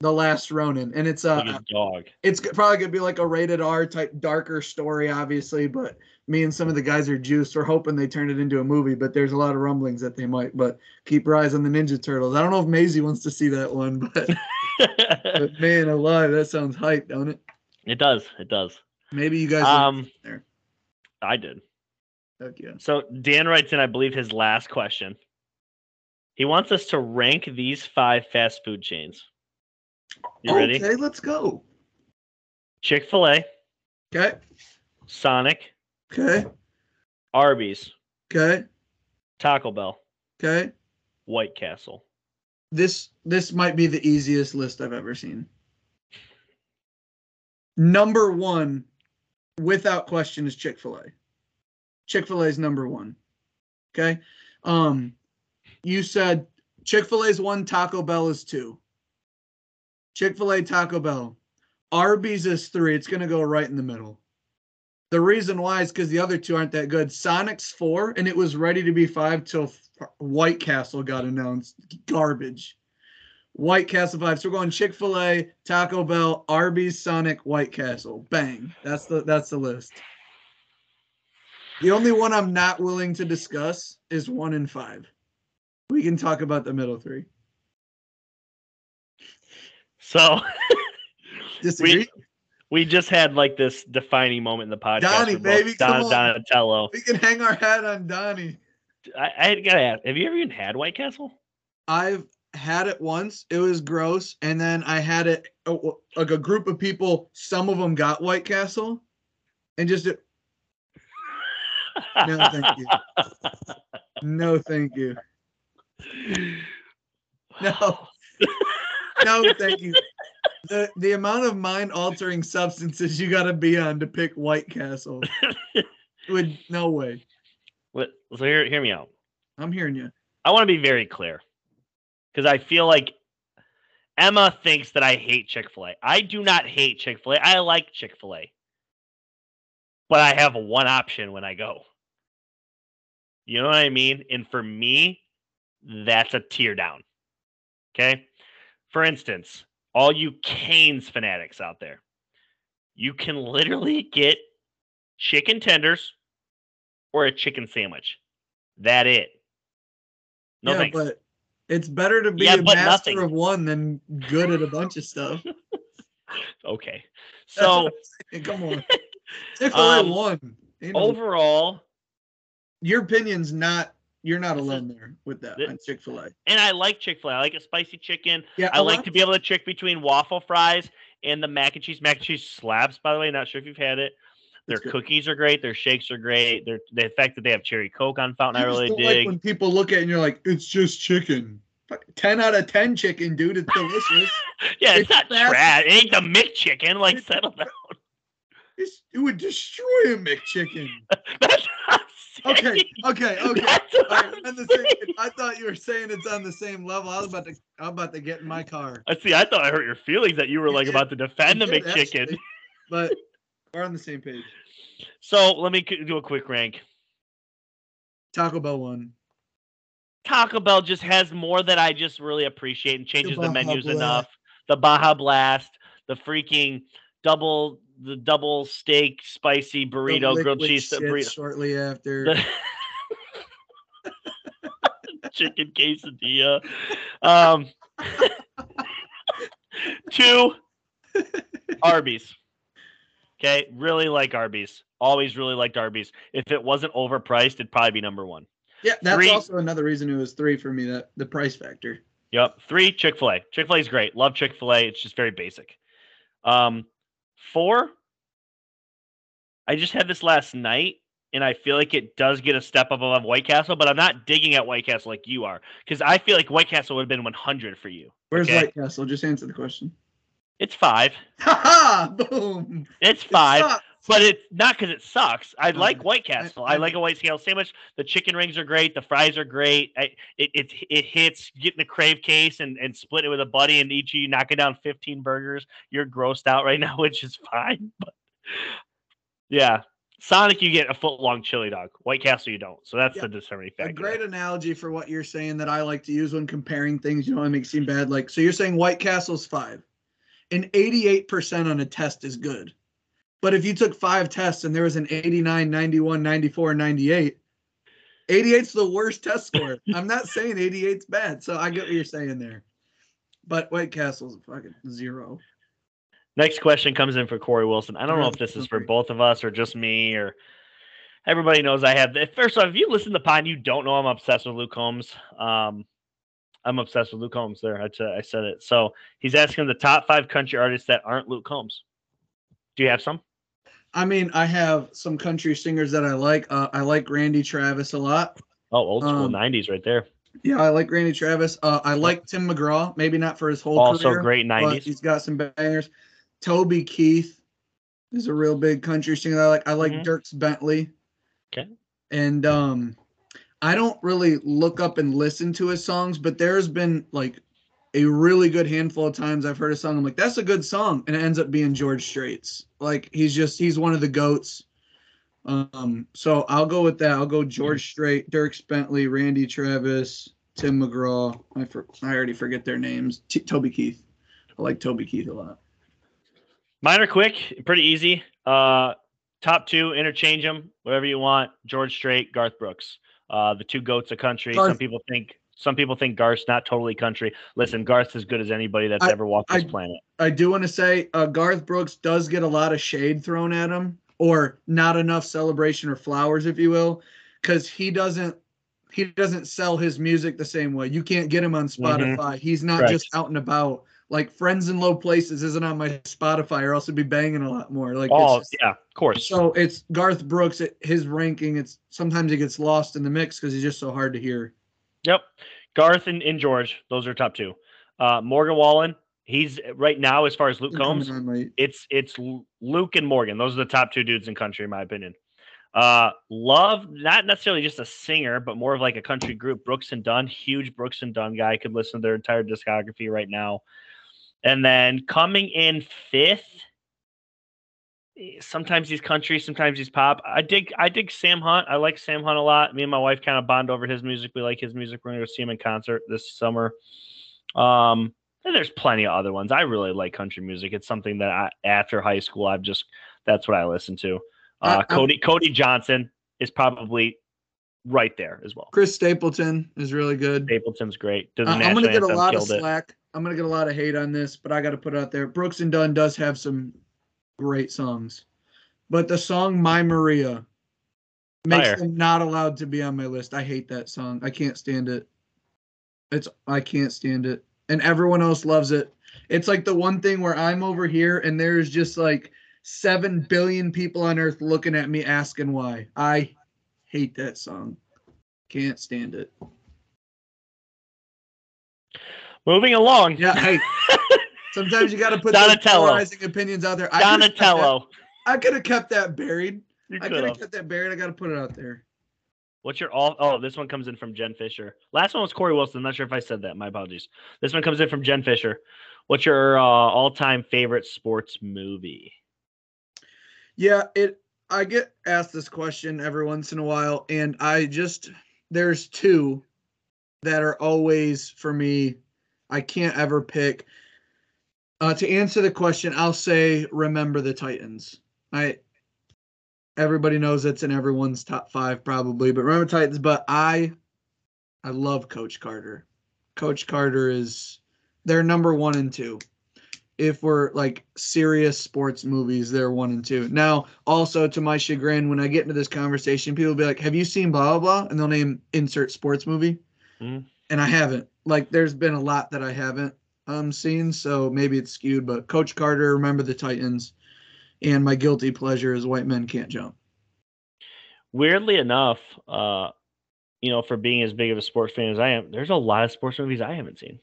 the last Ronin. And it's uh a dog. it's probably gonna be like a rated R type darker story, obviously. But me and some of the guys are juiced. We're hoping they turn it into a movie, but there's a lot of rumblings that they might. But keep your eyes on the Ninja Turtles. I don't know if Maisie wants to see that one, but, but <laughs> man alive, that sounds hype, don't it? it does. It does. Maybe you guys. Um, there. I did. Heck yeah. So Dan writes in, I believe, his last question. He wants us to rank these five fast food chains. You ready? Okay, let's go. Chick fil A, Okay. Sonic, Okay. Arby's, Okay. Taco Bell, Okay. White Castle. This this might be the easiest list I've ever seen. Number one, without question, is Chick Fil A. Chick Fil A is number one. Okay. Um, you said Chick Fil A is one, Taco Bell is two. Chick Fil A, Taco Bell, Arby's is three. It's gonna go right in the middle. The reason why is because the other two aren't that good. Sonic's four, and it was ready to be five till White Castle got announced. Garbage. White Castle five. So we're going Chick Fil A, Taco Bell, Arby's, Sonic, White Castle. Bang. That's the that's the list. The only one I'm not willing to discuss is one and five. We can talk about the middle three. So <laughs> Disagree? we just had like this defining moment in the podcast. Donnie, baby, Don, come on. Donatello. We can hang our hat on Donnie. I, I gotta ask, have you ever even had White Castle? I've had it once. It was gross, and then I had it uh, like a group of people. Some of them got White Castle, and just no, thank you. <laughs> No, thank you. <laughs> No. No, thank you. The the amount of mind altering substances you got to be on to pick White Castle <laughs> would no way. What- so hear, hear me out. I'm hearing you. I want to be very clear because I feel like Emma thinks that I hate Chick fil A. I do not hate Chick fil A. I like Chick fil A. But I have one option when I go. You know what I mean? And for me, that's a tear down. Okay. For instance, all you Canes fanatics out there, you can literally get chicken tenders or a chicken sandwich. That it. No yeah, thanks. but it's better to be Yeah, a master nothing. of one than good at a bunch of stuff. <laughs> Okay. So what I'm saying. come on, <laughs> Chick Fil A Um, no- overall, your opinion's not. You're not alone there with that on Chick Fil A. and I like Chick Fil A. I like a spicy chicken. Yeah, I like to be able to trick between waffle fries and the mac and cheese. Mac and cheese slabs, by the way. Not sure if you've had it. Their cookies are great. Their shakes are great. Their the fact that they have cherry coke on fountain, I I really dig. like when people look at it and you're like, it's just chicken. Ten out of ten chicken, dude. It's delicious. <laughs> yeah, it's, it's not fast- trash. It ain't the McChicken. Like settle down. <laughs> It's, it would destroy a McChicken. <laughs> That's not Okay, okay, okay. <laughs> That's what right, I'm the same I thought you were saying it's on the same level. I was about to, I'm about to get in my car. I see. I thought I hurt your feelings that you were You like did. about to defend the did, McChicken. actually, But we're on the same page. So let me do a quick rank. Taco Bell one. Taco Bell just has more that I just really appreciate and changes the, Baja menus Blast. enough. The Baja Blast, the freaking double, the double steak spicy burrito, grilled cheese burrito, Shortly after. the <laughs> chicken quesadilla. Um, <laughs> two, Arby's. Okay, really like Arby's. Always really liked Arby's. If it wasn't overpriced, it'd probably be number one. yeah, that's three- also another reason it was three for me. That the price factor. Yep. Three, Chick fil A. Chick fil A is great. Love Chick fil A. It's just very basic. Um, four, I just had this last night, and I feel like it does get a step up above White Castle, but I'm not digging at White Castle like you are because I feel like White Castle would have been 100 for you. Where's Okay. White Castle? Just answer the question. It's five. <laughs> Ha ha! Boom. It's five. But it's not because it sucks. I like White Castle. I, I- like a White Castle sandwich. The chicken rings are great. The fries are great. I, it, it it hits getting the crave case and, and split it with a buddy and each of you knocking down 15 burgers. You're grossed out right <laughs> now, which is fine. But yeah. Sonic, you get a foot long chili dog. White Castle, you don't. So that's Yeah. the determining factor. A great analogy for what you're saying that I like to use when comparing things, you know, it makes seem bad. Like, so you're saying White Castle's five, and 88% on a test is good. But if you took five tests and there was an 89, 91, 94, 98, 88's the worst test score. <laughs> I'm not saying 88's bad. So I get what you're saying there. But White Castle's a fucking zero. Next question comes in for Corey Wilson. I don't know if this is for both of us or just me or everybody knows I have. First off, if you listen to the pod, you don't know I'm obsessed with Luke Combs. Um, I'm obsessed with Luke Combs. There, I, t- I said it. So he's asking the top five country artists that aren't Luke Combs. Do you have some? I mean, I have some country singers that I like. Uh, I like Randy Travis a lot. Oh, old school Um, '90s right there. Yeah, I like Randy Travis. Uh, I like Tim McGraw. Maybe not for his whole Also career, great but '90s. he's got some bangers. Toby Keith is a real big country singer. that I like. I like Mhm. Dierks Bentley. Okay. And um, I don't really look up and listen to his songs, but there's been like a really good handful of times I've heard a song. I'm like, that's a good song, and it ends up being George Strait's. Like he's just he's one of the goats. Um, so I'll go with that. I'll go George Strait, Dierks Bentley, Randy Travis, Tim McGraw. I for, I already forget their names. T- Toby Keith. I like Toby Keith a lot. Mine are quick, pretty easy. Uh, top two, interchange them, whatever you want. George Strait, Garth Brooks, uh, the two goats of country. Some people think some people think Garth's not totally country. Listen, Garth's as good as anybody that's ever walked this I- planet. I do want to say uh, Garth Brooks does get a lot of shade thrown at him, or not enough celebration or flowers, if you will, because he doesn't he doesn't sell his music the same way. You can't get him on Spotify. He's not Correct. just out and about. Like Friends in Low Places isn't on my Spotify, or else it'd be banging a lot more. Like Oh just- yeah, of course. so it's Garth Brooks. It, his ranking, it's sometimes it gets lost in the mix because he's just so hard to hear. Yep. Garth and, and George, those are top two. Uh, Morgan Wallen, he's right now as far as Luke Combs, it's it's Luke and Morgan. Those are the top two dudes in country, in my opinion. Uh, Love, not necessarily just a singer, but more of like a country group. Brooks and Dunn, huge Brooks and Dunn guy. Could listen to their entire discography right now. And then coming in fifth, sometimes he's country, sometimes he's pop. I dig, I dig Sam Hunt. I like Sam Hunt a lot. Me and my wife kind of bond over his music. We like his music. We're gonna go see him in concert this summer. Um, and there's plenty of other ones. I really like country music. It's something that I, after high school, I've just that's what I listen to. I- Uh, I'm- Cody Cody Johnson is probably right there as well. Chris Stapleton is really good. Stapleton's great. I- I'm gonna get a lot of killed it. slack. I'm gonna get a lot of hate on this, but I got to put it out there. Brooks and Dunn does have some great songs, but the song "My Maria" makes Fire. them not allowed to be on my list. I hate that song. I can't stand it. It's I can't stand it, and everyone else loves it. It's like the one thing where I'm over here and there's just like seven billion people on Earth looking at me asking why. I hate that song. Can't stand it. Moving along. Yeah, hey. <laughs> Sometimes you got to put those Donatello. polarizing opinions out there. I could've kept that- Donatello. I could have kept that buried. You I could could have have. kept that buried. I got to put it out there. What's your all? Oh, this one comes in from Jen Fisher. Last one was Corey Wilson. I'm not sure if I said that. My apologies. This one comes in from Jen Fisher. What's your uh, all-time favorite sports movie? Yeah, it. I get asked this question every once in a while, and I just there's two that are always for me. I can't ever pick. Uh, to answer the question, I'll say remember the Titans. I everybody knows it's in everyone's top five probably, but remember Titans. But I I love Coach Carter. Coach Carter is they're number one and two. If we're like serious sports movies, they're one and two. Now, also to my chagrin, when I get into this conversation, people will be like, Have you seen blah blah blah? And they'll name insert sports movie. Mhm. And I haven't. Like there's been a lot that I haven't um seen, so maybe it's skewed, but Coach Carter, remember the Titans, and my guilty pleasure is white men can't jump. Weirdly enough, uh, you know, for being as big of a sports fan as I am, there's a lot of sports movies I haven't seen.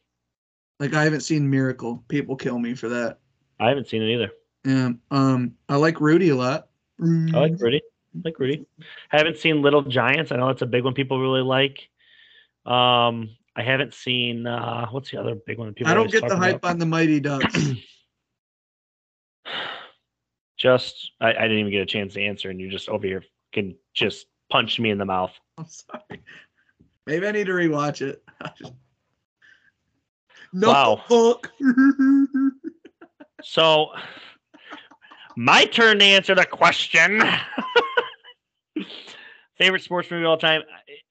Like I haven't seen Miracle. People kill me for that. I haven't seen it either. Yeah. um I like Rudy a lot. I like Rudy. I like Rudy. I haven't seen Little Giants. I know it's a big one people really like. Um, I haven't seen uh, what's the other big one? People I don't get the hype about? on the Mighty Ducks. <sighs> Just I, I didn't even get a chance to answer, and you just over here can just punch me in the mouth. <laughs> I'm sorry. Maybe I need to rewatch it. <laughs> no Wow. fuck. <laughs> So, my turn to answer the question. Favorite sports movie of all time?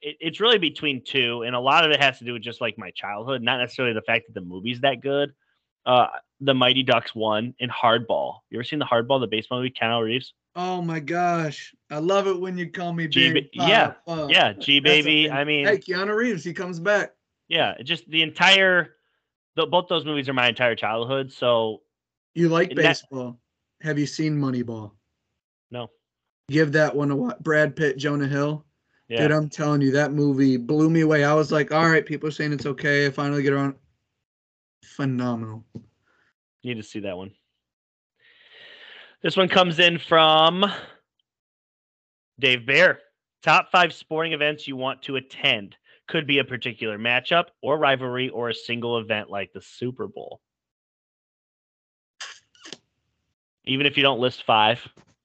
It, it's really between two, and a lot of it has to do with just like my childhood, not necessarily the fact that the movie's that good. Uh, the Mighty Ducks one and Hardball. You ever seen the Hardball, the baseball movie, Keanu Reeves? oh my gosh. I love it when you call me G- Big yeah, Papa. yeah, G baby. I mean, Hey, Keanu Reeves, he comes back. yeah, just the entire. The, both those movies are my entire childhood, so You like And that- baseball. Have you seen Moneyball? no, Give that one a watch. Brad Pitt, Jonah Hill. yeah. Dude, I'm telling you, that movie blew me away. I was like, all right, people are saying it's okay. I finally get around. Phenomenal. Need to see that one. This one comes in from Dave Bear. Top five sporting events you want to attend. Could be a particular matchup or rivalry or a single event like the Super Bowl. Even if you don't list five,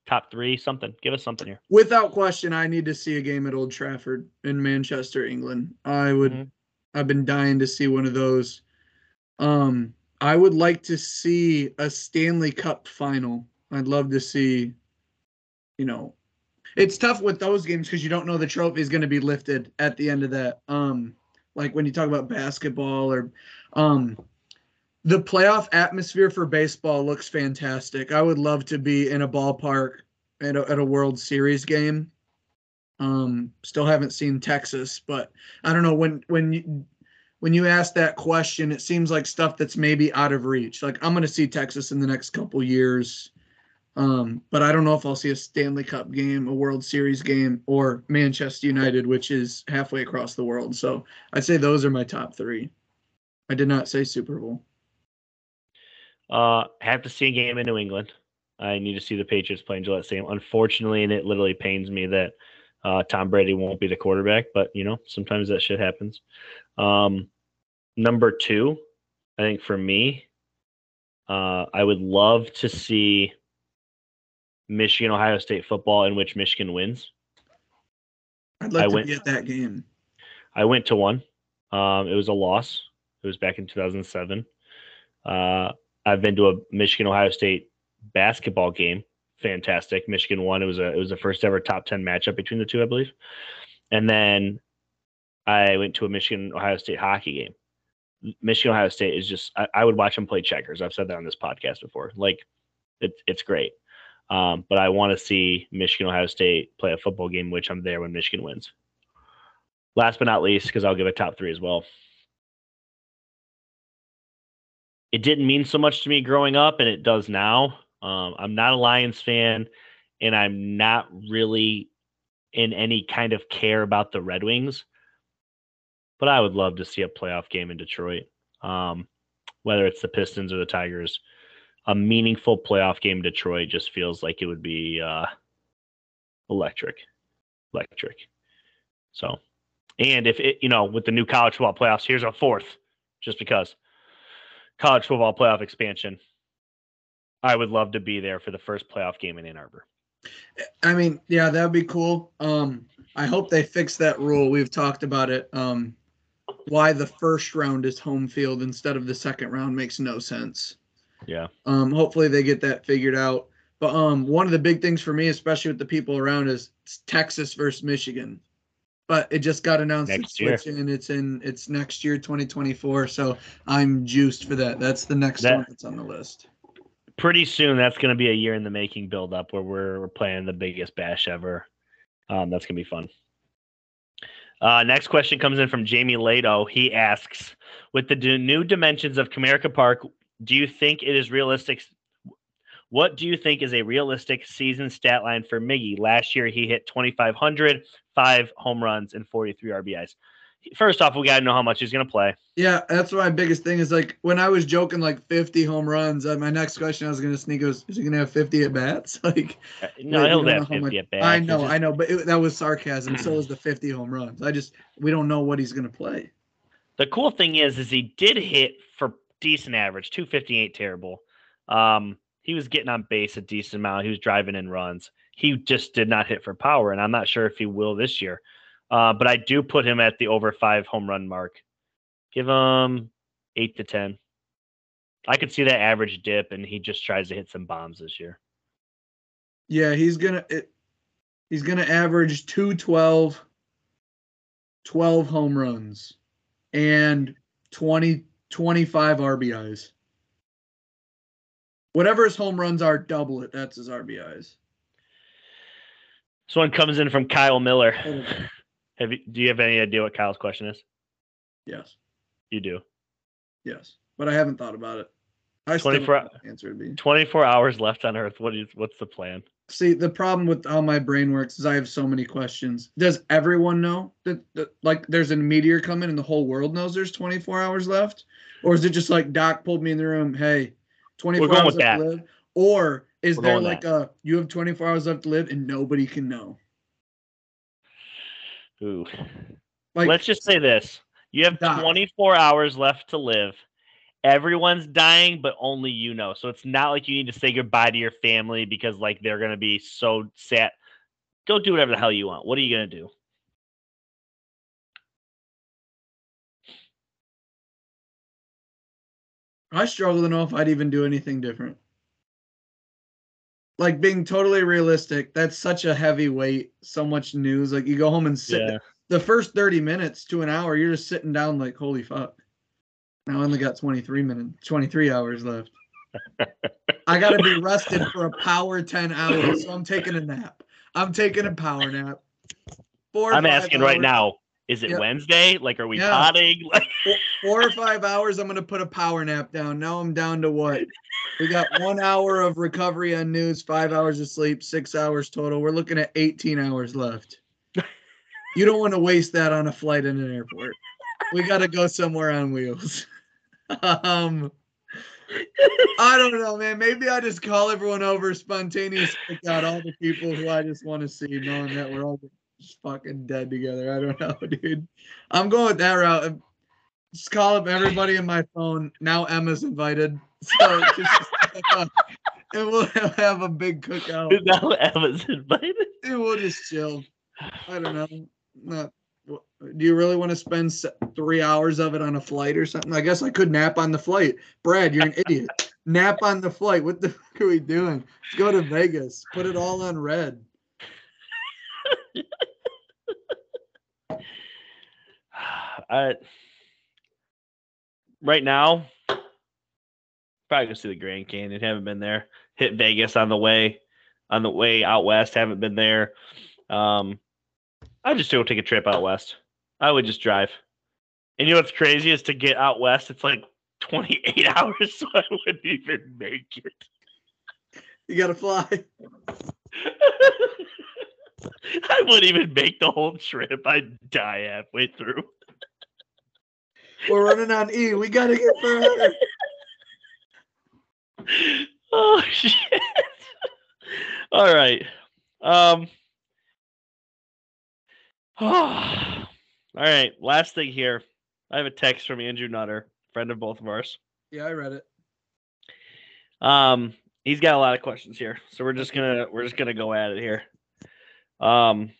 top three, something. Give us something here. Without question, I need to see a game at Old Trafford in Manchester, England. I would Mhm. I've been dying to see one of those. Um, I would like to see a Stanley Cup final. I'd love to see, you know, it's tough with those games because you don't know the trophy is going to be lifted at the end of that. Um, like when you talk about basketball or, um, the playoff atmosphere for baseball looks fantastic. I would love to be in a ballpark at a, at a World Series game. Um, still haven't seen Texas, but I don't know when when you when you ask that question, it seems like stuff that's maybe out of reach. Like I'm going to see Texas in the next couple years, um, but I don't know if I'll see a Stanley Cup game, a World Series game, or Manchester United, which is halfway across the world. So I'd say those are my top three. I did not say Super Bowl. Uh, have to see a game in New England. I need to see the Patriots playing Gillette Stadium. Unfortunately, and it literally pains me that uh, Tom Brady won't be the quarterback, but you know, sometimes that shit happens. Um, number two, I think for me, uh, I would love to see Michigan Ohio State football in which Michigan wins. I'd like I to went- be at that game. I went to one. Um, it was a loss. It was back in 2007. Uh, I've been to a Michigan Ohio State basketball game. Fantastic. Michigan won. It was a it was the first ever top 10 matchup between the two, I believe. And then I went to a Michigan Ohio State hockey game. Michigan Ohio State is just I, I would watch them play checkers. I've said that on this podcast before. Like it's it's great. Um, but I want to see Michigan Ohio State play a football game, which I'm there when Michigan wins. Last but not least, because I'll give a top three as well. It didn't mean so much to me growing up, and it does now. Um, I'm not a Lions fan, and I'm not really in any kind of care about the Red Wings. But I would love to see a playoff game in Detroit, um, whether it's the Pistons or the Tigers. A meaningful playoff game in Detroit just feels like it would be uh, electric, electric. So, and if it, you know, with the new college football playoffs, here's a fourth, just because college football playoff expansion. I would love to be there for the first playoff game in Ann Arbor. I mean, yeah, that'd be cool. Um, I hope they fix that rule. We've talked about it. Um, why the first round is home field instead of the second round makes no sense. Yeah. Um, hopefully they get that figured out. But um, one of the big things for me, especially with the people around, is Texas versus Michigan. But it just got announced Next it's year. and it's in it's next year, 2024. So I'm juiced for that. That's the next That- one that's on the list. Pretty soon, that's going to be a year in the making build up where we're, we're playing the biggest bash ever. Um, that's going to be fun. Uh, next question comes in from Jamie Lato. He asks, with the new dimensions of Comerica Park, do you think it is realistic? What do you think is a realistic season stat line for Miggy? Last year, he hit 2,500, five home runs, and 43 RBIs. First off, we got to know how much he's going to play. Yeah, that's my biggest thing is like when I was joking like 50 home runs. Uh, my next question I was gonna sneak was, is he gonna have 50 at bats? <laughs> Like, Uh, No, Wait, he'll have 50 much- at bats. I know, just- I know, but it, that was sarcasm. so <clears throat> is the 50 home runs. I just we don't know what he's gonna play. The cool thing is, is he did hit for decent average, 258 terrible. Um, he was getting on base a decent amount. He was driving in runs. He just did not hit for power, and I'm not sure if he will this year. Uh, but I do put him at the over five home run mark. Give him eight to ten. I could see that average dip, and he just tries to hit some bombs this year. Yeah, he's gonna it, he's gonna average 212, 12 home runs, and 20, 25 RBIs. Whatever his home runs are, double it. That's his RBIs. This one comes in from Kyle Miller. <laughs> Have you, do you have any idea what Kyle's question is? Yes, You do. yes, but I haven't thought about it. I still 24 don't know what the answer would be. 24 hours left on Earth. What is what's the plan? See, the problem with how my brain works is I have so many questions. Does everyone know that, that like there's a meteor coming and the whole world knows there's 24 hours left? Or is it just like Doc pulled me in the room, hey, 24 going hours left to live? Or is We're there like a you have 24 hours left to live and nobody can know? Ooh. Like Let's just say this: you have Doc. 24 hours left to live. Everyone's dying, but only you know. So it's not like you need to say goodbye to your family because like they're gonna be so sad. Go do whatever the hell you want. What are you gonna do? I struggle to know if I'd even do anything different. Like being totally realistic, that's such a heavy weight, so much news. Like you go home and sit Yeah. the first 30 minutes to an hour, you're just sitting down like, holy fuck. Now I only got 23 minutes, 23 hours left. <laughs> I gotta be rested for a power 10 hours. So I'm taking a nap. I'm taking a power nap. Four I'm asking right now: Is it Yep. Wednesday? Like, are we Yeah. potting? <laughs> Like, four- or five hours, I'm gonna put a power nap down. Now I'm down to what? We got one hour of recovery on news, five hours of sleep, six hours total. We're looking at 18 hours left. You don't want to waste that on a flight in an airport. We got to go somewhere on wheels. <laughs> um, I don't know, man. Maybe I just call everyone over, spontaneous pick out all the people who I just want to see, knowing that we're all fucking dead together. I don't <laughs> know, dude. I'm going with that route. Just call up everybody in my phone. Now Emma's invited, <laughs> so just and we'll <laughs> have a big cookout. now Emma's invited. And we'll just chill. I don't know. Not. Do you really want to spend three hours of it on a flight or something? I guess I could nap on the flight. Brad, you're an idiot. Nap on the flight. What the fuck are we doing? Let's go to Vegas. Put it all on red. I, right now, probably go see the Grand Canyon. Haven't been there. Hit Vegas on the way, on the way out west. Haven't been there. Um, I just go take a trip out west. I would just drive. And you know what's crazy is to get out west. It's like 28 <laughs> hours, so I wouldn't even make it. You gotta fly. <laughs> I wouldn't even make the whole trip. I'd die halfway through. We're running on E. We gotta get further. <laughs> oh shit. All right. Um <sighs> All right, last thing here. I have a text from Andrew Nutter, friend of both of ours. Yeah, I read it. Um he's got a lot of questions here. So we're just going to we're just to go at it here. Um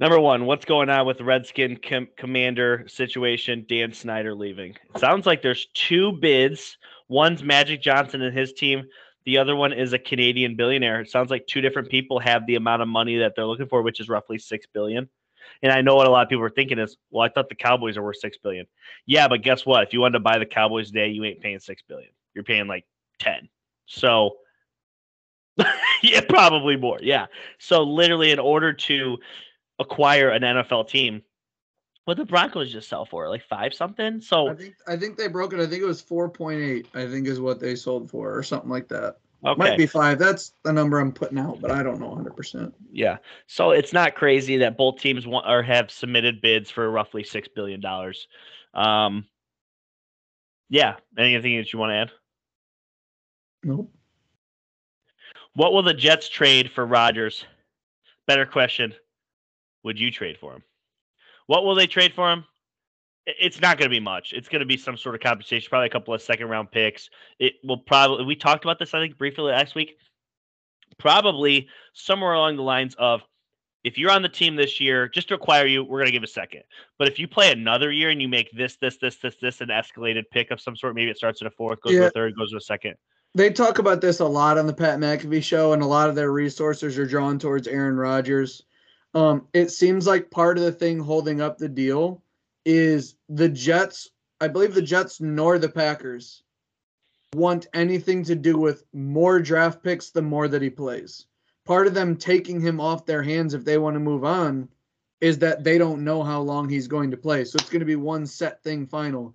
Number one, what's going on with the Redskin com- commander situation? Dan Snyder leaving. It sounds like there's two bids. One's Magic Johnson and his team. The other one is a Canadian billionaire. It sounds like two different people have the amount of money that they're looking for, which is roughly six billion. And I know what a lot of people are thinking is, well, I thought the Cowboys are worth six billion. Yeah, but guess what? If you wanted to buy the Cowboys today, you ain't paying six billion. You're paying like ten. So <laughs> yeah, probably more. Yeah. So literally, in order to acquire an NFL team, what the Broncos just sell for like five something. So I think I think they broke it. I think it was four point eight. I think is what they sold for, or something like that. okay, Might be five. That's the number I'm putting out, but I don't know 100. percent yeah. So it's not crazy that both teams want or have submitted bids for roughly six billion dollars. Um, yeah. Anything that you want to add? Nope. What will the Jets trade for Rodgers? Better question. Would you trade for him? What will they trade for him? it's not going to be much. It's going to be some sort of compensation, probably a couple of second round picks. It will probably, we talked about this, I think, briefly last week. Probably somewhere along the lines of if you're on the team this year, just to acquire you, we're going to give a second. But if you play another year and you make this, this, this, this, this, an escalated pick of some sort, maybe it starts at a fourth, goes yeah. to a third, goes to a second. They talk about this a lot on the Pat McAfee show, and a lot of their resources are drawn towards Aaron Rodgers. Um, it seems like part of the thing holding up the deal is the Jets. I believe the Jets nor the Packers want anything to do with more draft picks the more that he plays. Part of them taking him off their hands if they want to move on is that they don't know how long he's going to play. So it's going to be one set thing final.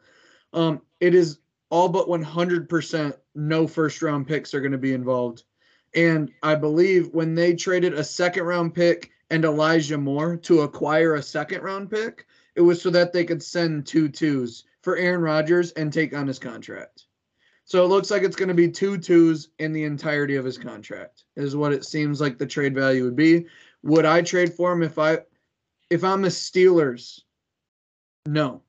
Um, it is all but 100% no first round picks are going to be involved. And I believe when they traded a second round pick and Elijah Moore to acquire a second round pick, it was so that they could send two twos for Aaron Rodgers and take on his contract. So it looks like it's going to be two twos in the entirety of his contract, is what it seems like the trade value would be. Would I trade for him if I if I'm the Steelers? No.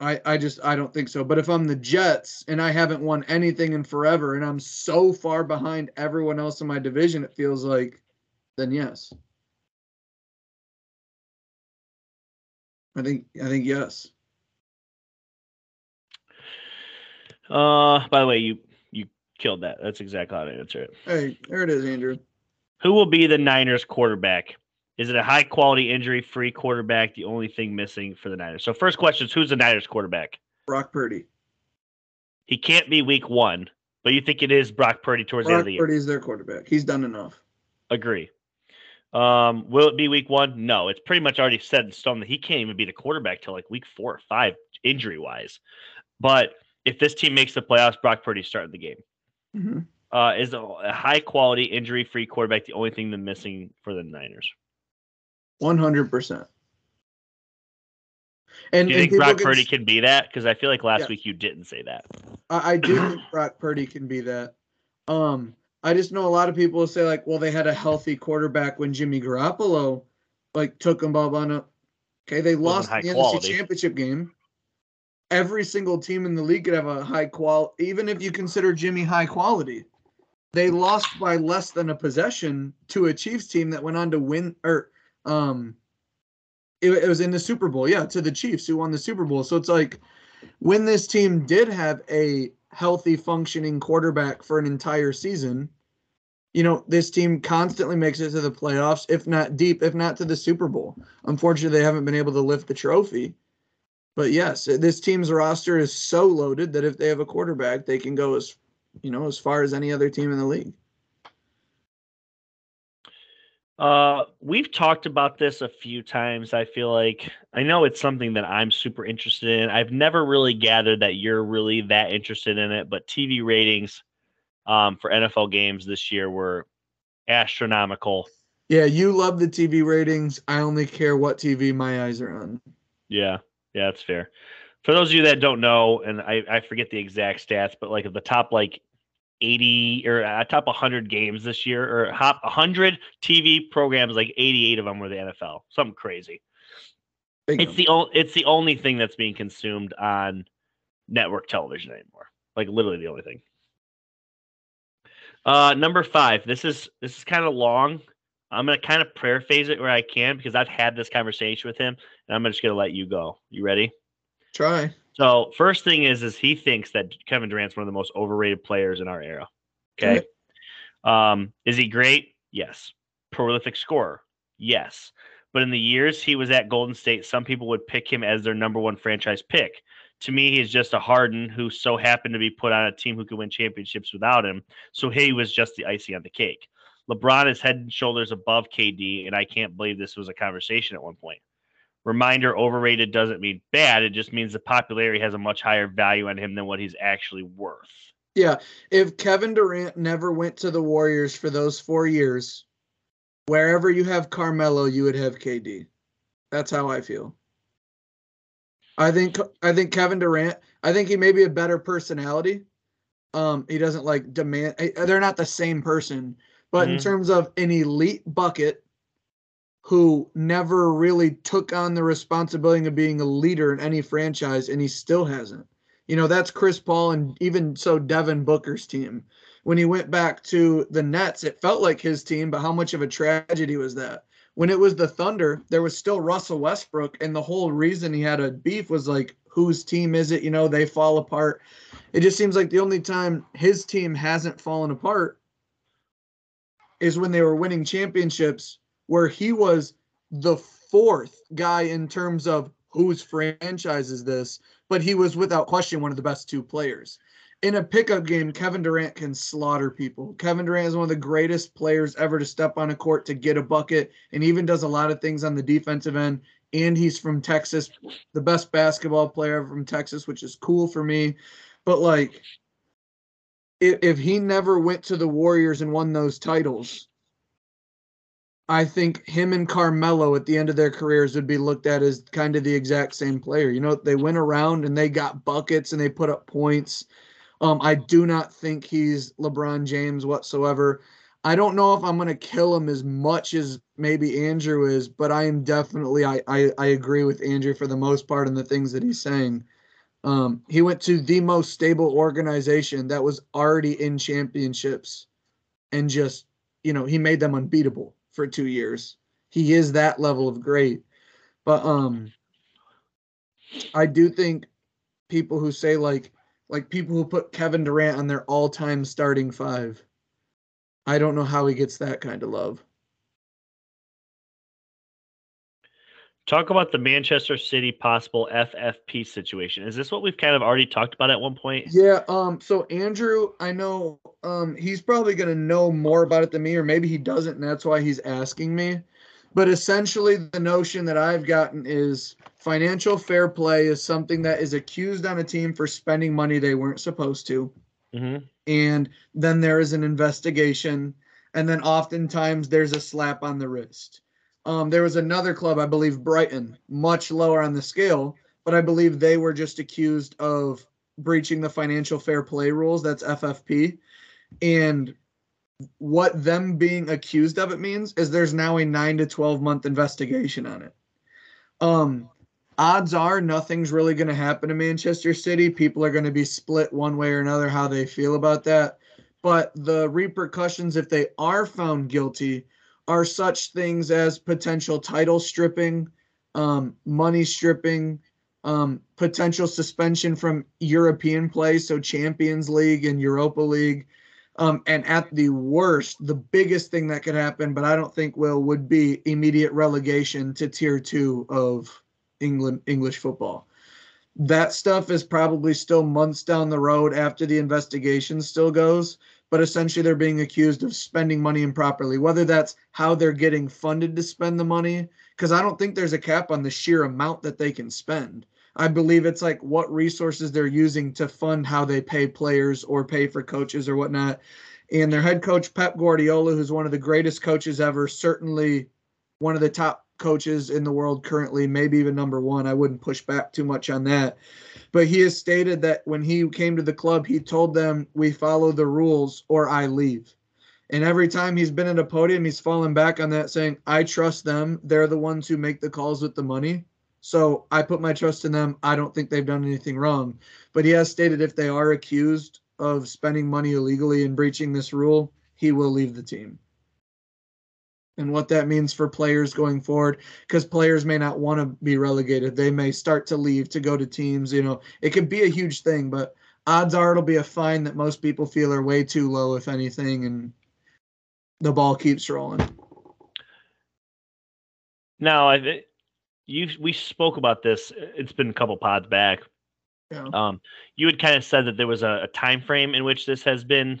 I, I just I don't think so. But if I'm the Jets and I haven't won anything in forever and I'm so far behind everyone else in my division, it feels like then yes. I think I think yes. Uh, by the way, you you killed that. That's exactly how to answer it. Hey, there it is, Andrew. Who will be the Niners quarterback? Is it a high quality injury free quarterback? The only thing missing for the Niners. So first question is who's the Niners quarterback? Brock Purdy. He can't be week one, but you think it is Brock Purdy towards Brock the end of the year. Purdy is their quarterback. He's done enough. Agree. Um, will it be week one? No, it's pretty much already set in stone that he can't even be the quarterback till like week four or five, injury wise. But if this team makes the playoffs, Brock Purdy starting the game. Mm-hmm. Uh, is a high quality, injury free quarterback the only thing that's missing for the Niners? One hundred percent. And do you and think Brock Purdy can be that? Because I feel like last yeah. week you didn't say that. I, I do <clears throat> think Brock Purdy can be that. Um, I just know a lot of people will say like, well, they had a healthy quarterback when Jimmy Garoppolo like took them all on a. Okay, they lost the quality. NFC Championship game. Every single team in the league could have a high quality, even if you consider Jimmy high quality. They lost by less than a possession to a Chiefs team that went on to win, or um, it, it was in the Super Bowl. Yeah, to the Chiefs who won the Super Bowl. So it's like when this team did have a healthy functioning quarterback for an entire season you know this team constantly makes it to the playoffs if not deep if not to the super bowl. Unfortunately they haven't been able to lift the trophy. But yes this team's roster is so loaded that if they have a quarterback they can go as you know as far as any other team in the league uh, we've talked about this a few times. I feel like I know it's something that I'm super interested in. I've never really gathered that you're really that interested in it, but TV ratings um, for NFL games this year were astronomical. Yeah, you love the TV ratings. I only care what TV my eyes are on. Yeah, yeah, that's fair. For those of you that don't know, and I, I forget the exact stats, but like at the top like 80 or uh, top 100 games this year or top 100 TV programs like 88 of them were the NFL. Something crazy. it's the only it's the only thing that's being consumed on network television anymore. Like literally the only thing. Uh number 5. This is this is kind of long. I'm going to kind of paraphrase it where I can because I've had this conversation with him and I'm just to let you go. You ready? Try. So first thing is, is he thinks that Kevin Durant's one of the most overrated players in our era. Okay. Um, is he great? Yes. Prolific scorer? Yes. But in the years he was at Golden State, some people would pick him as their number one franchise pick. To me, he's just a Harden who so happened to be put on a team who could win championships without him. So he was just the icing on the cake. LeBron is head and shoulders above KD, and I can't believe this was a conversation at one point. Reminder overrated doesn't mean bad. It just means the popularity has a much higher value on him than what he's actually worth. Yeah. If Kevin Durant never went to the Warriors for those four years, wherever you have Carmelo, you would have KD. That's how I feel. I think I think Kevin Durant, I think he may be a better personality. Um, he doesn't like demand they're not the same person, but mm-hmm. in terms of an elite bucket who never really took on the responsibility of being a leader in any franchise, and he still hasn't. You know, that's Chris Paul and even so Devin Booker's team. When he went back to the Nets, it felt like his team, but how much of a tragedy was that? When it was the Thunder, there was still Russell Westbrook, and the whole reason he had a beef was like, whose team is it? You know, they fall apart. It just seems like the only time his team hasn't fallen apart is when they were winning championships, where he was the fourth guy in terms of whose franchise is this, but he was without question one of the best two players. In a pickup game, Kevin Durant can slaughter people. Kevin Durant is one of the greatest players ever to step on a court to get a bucket and even does a lot of things on the defensive end. And he's from Texas, the best basketball player from Texas, which is cool for me. But like, if, he never went to the Warriors and won those titles, I think him and Carmelo at the end of their careers would be looked at as kind of the exact same player. You know, they went around and they got buckets and they put up points. Um, I do not think he's LeBron James whatsoever. I don't know if I'm going to kill him as much as maybe Andrew is, but I am definitely I, I I agree with Andrew for the most part in the things that he's saying. Um, he went to the most stable organization that was already in championships, and just you know he made them unbeatable for two years. He is that level of great. But um I do think people who say like like people who put Kevin Durant on their all-time starting five. I don't know how he gets that kind of love. Talk about the Manchester City possible FFP situation. Is this what we've kind of already talked about at one point? Yeah, um so Andrew, I know um he's probably going to know more about it than me or maybe he doesn't and that's why he's asking me. But essentially the notion that I've gotten is financial fair play is something that is accused on a team for spending money they weren't supposed to. Mm-hmm. And then there is an investigation and then oftentimes there's a slap on the wrist um, there was another club, I believe Brighton, much lower on the scale, but I believe they were just accused of breaching the financial fair play rules. That's FFP. And what them being accused of it means is there's now a nine to 12 month investigation on it. Um, odds are nothing's really going to happen to Manchester City. People are going to be split one way or another how they feel about that. But the repercussions, if they are found guilty, are such things as potential title stripping, um, money stripping, um, potential suspension from European play, so Champions League and Europa League. Um, and at the worst, the biggest thing that could happen, but I don't think will, would be immediate relegation to tier two of England English football. That stuff is probably still months down the road after the investigation still goes but essentially they're being accused of spending money improperly, whether that's how they're getting funded to spend the money, because I don't think there's a cap on the sheer amount that they can spend. I believe it's like what resources they're using to fund how they pay players or pay for coaches or whatnot. And their head coach, Pep Guardiola, who's one of the greatest coaches ever, certainly one of the top coaches in the world currently, maybe even number one. I wouldn't push back too much on that. But he has stated that when he came to the club, he told them, We follow the rules or I leave. And every time he's been at a podium, he's fallen back on that, saying, I trust them. They're the ones who make the calls with the money. So I put my trust in them. I don't think they've done anything wrong. But he has stated if they are accused of spending money illegally and breaching this rule, he will leave the team and what that means for players going forward because players may not want to be relegated. They may start to leave to go to teams you know. It could be a huge thing but odds are it'll be a fine that most people feel are way too low if anything and the ball keeps rolling. Now i you we spoke about this it's been a couple pods back. Yeah. um you had kind of said that there was a, a time frame in which this has been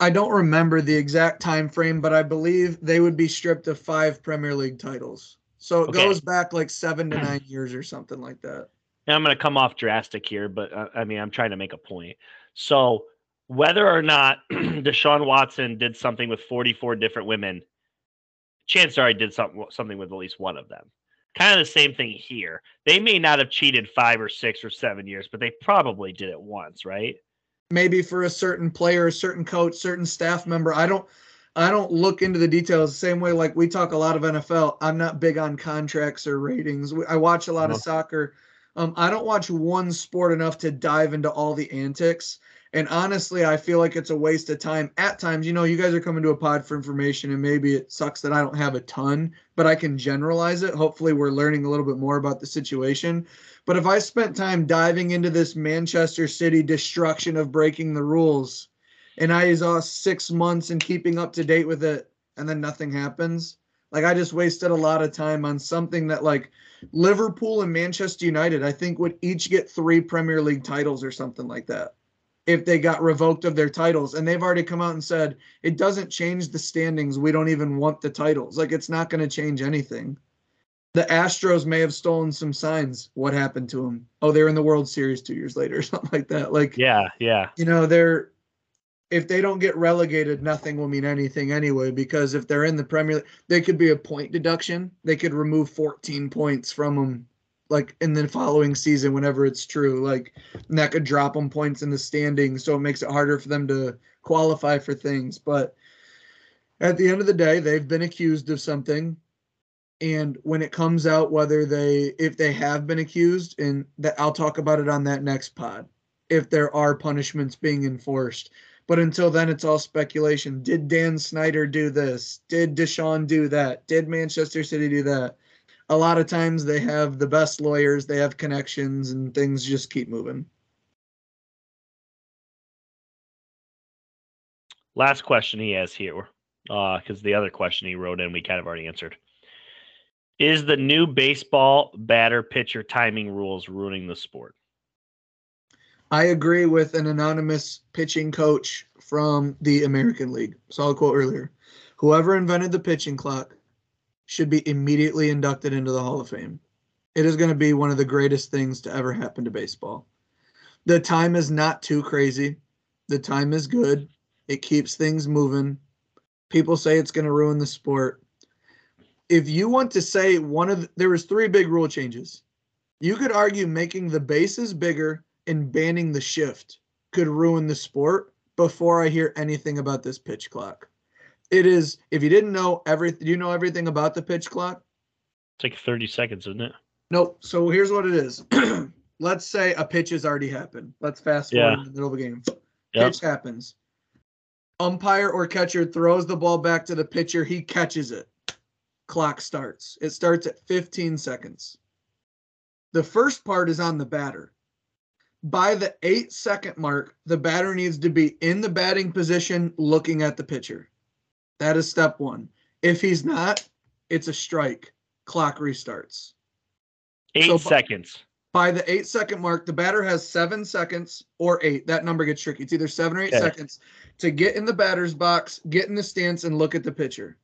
I don't remember the exact time frame, but I believe they would be stripped of five Premier League titles. So it okay. goes back like seven to nine years or something like that. And I'm going to come off drastic here, but uh, I mean, I'm trying to make a point. So whether or not <clears throat> Deshaun Watson did something with 44 different women, chances are he did something something with at least one of them. Kind of the same thing here. They may not have cheated five or six or seven years, but they probably did it once, right? Maybe for a certain player, a certain coach, certain staff member. I don't I don't look into the details the same way like we talk a lot of NFL. I'm not big on contracts or ratings. I watch a lot of soccer. Um, I don't watch one sport enough to dive into all the antics. And honestly, I feel like it's a waste of time at times. You know, you guys are coming to a pod for information, and maybe it sucks that I don't have a ton, but I can generalize it. Hopefully, we're learning a little bit more about the situation. But if I spent time diving into this Manchester City destruction of breaking the rules, and I exhaust six months in keeping up to date with it, and then nothing happens, like I just wasted a lot of time on something that like Liverpool and Manchester United, I think would each get three Premier League titles or something like that if they got revoked of their titles. And they've already come out and said it doesn't change the standings. We don't even want the titles. Like it's not going to change anything. The Astros may have stolen some signs. What happened to them? Oh, they're in the World Series two years later, <laughs> or something like that. Like, yeah, yeah. You know, they're if they don't get relegated, nothing will mean anything anyway. Because if they're in the Premier League, they could be a point deduction. They could remove 14 points from them like in the following season whenever it's true. Like that could drop them points in the standings, so it makes it harder for them to qualify for things. But at the end of the day, they've been accused of something. And when it comes out, whether they if they have been accused, and that I'll talk about it on that next pod, if there are punishments being enforced. But until then, it's all speculation. Did Dan Snyder do this? Did Deshaun do that? Did Manchester City do that? A lot of times they have the best lawyers, they have connections, and things just keep moving. Last question he has here, because uh, the other question he wrote in we kind of already answered. Is the new baseball batter pitcher timing rules ruining the sport? I agree with an anonymous pitching coach from the American League. Saw a quote earlier. Whoever invented the pitching clock should be immediately inducted into the Hall of Fame. It is going to be one of the greatest things to ever happen to baseball. The time is not too crazy. The time is good. It keeps things moving. People say it's going to ruin the sport. If you want to say one of the, there was three big rule changes. You could argue making the bases bigger and banning the shift could ruin the sport before I hear anything about this pitch clock. It is. If you didn't know everything, do you know everything about the pitch clock? It's like 30 seconds, isn't it? Nope. So here's what it is. <clears throat> Let's say a pitch has already happened. Let's fast forward yeah. in the middle of the game. Yep. Pitch happens. Umpire or catcher throws the ball back to the pitcher. He catches it. Clock starts. It starts at 15 seconds. The first part is on the batter. By the eight second mark, the batter needs to be in the batting position looking at the pitcher. That is step one. If he's not, it's a strike. Clock restarts. Eight so seconds. By the eight second mark, the batter has seven seconds or eight. That number gets tricky. It's either seven or eight okay. seconds to get in the batter's box, get in the stance, and look at the pitcher.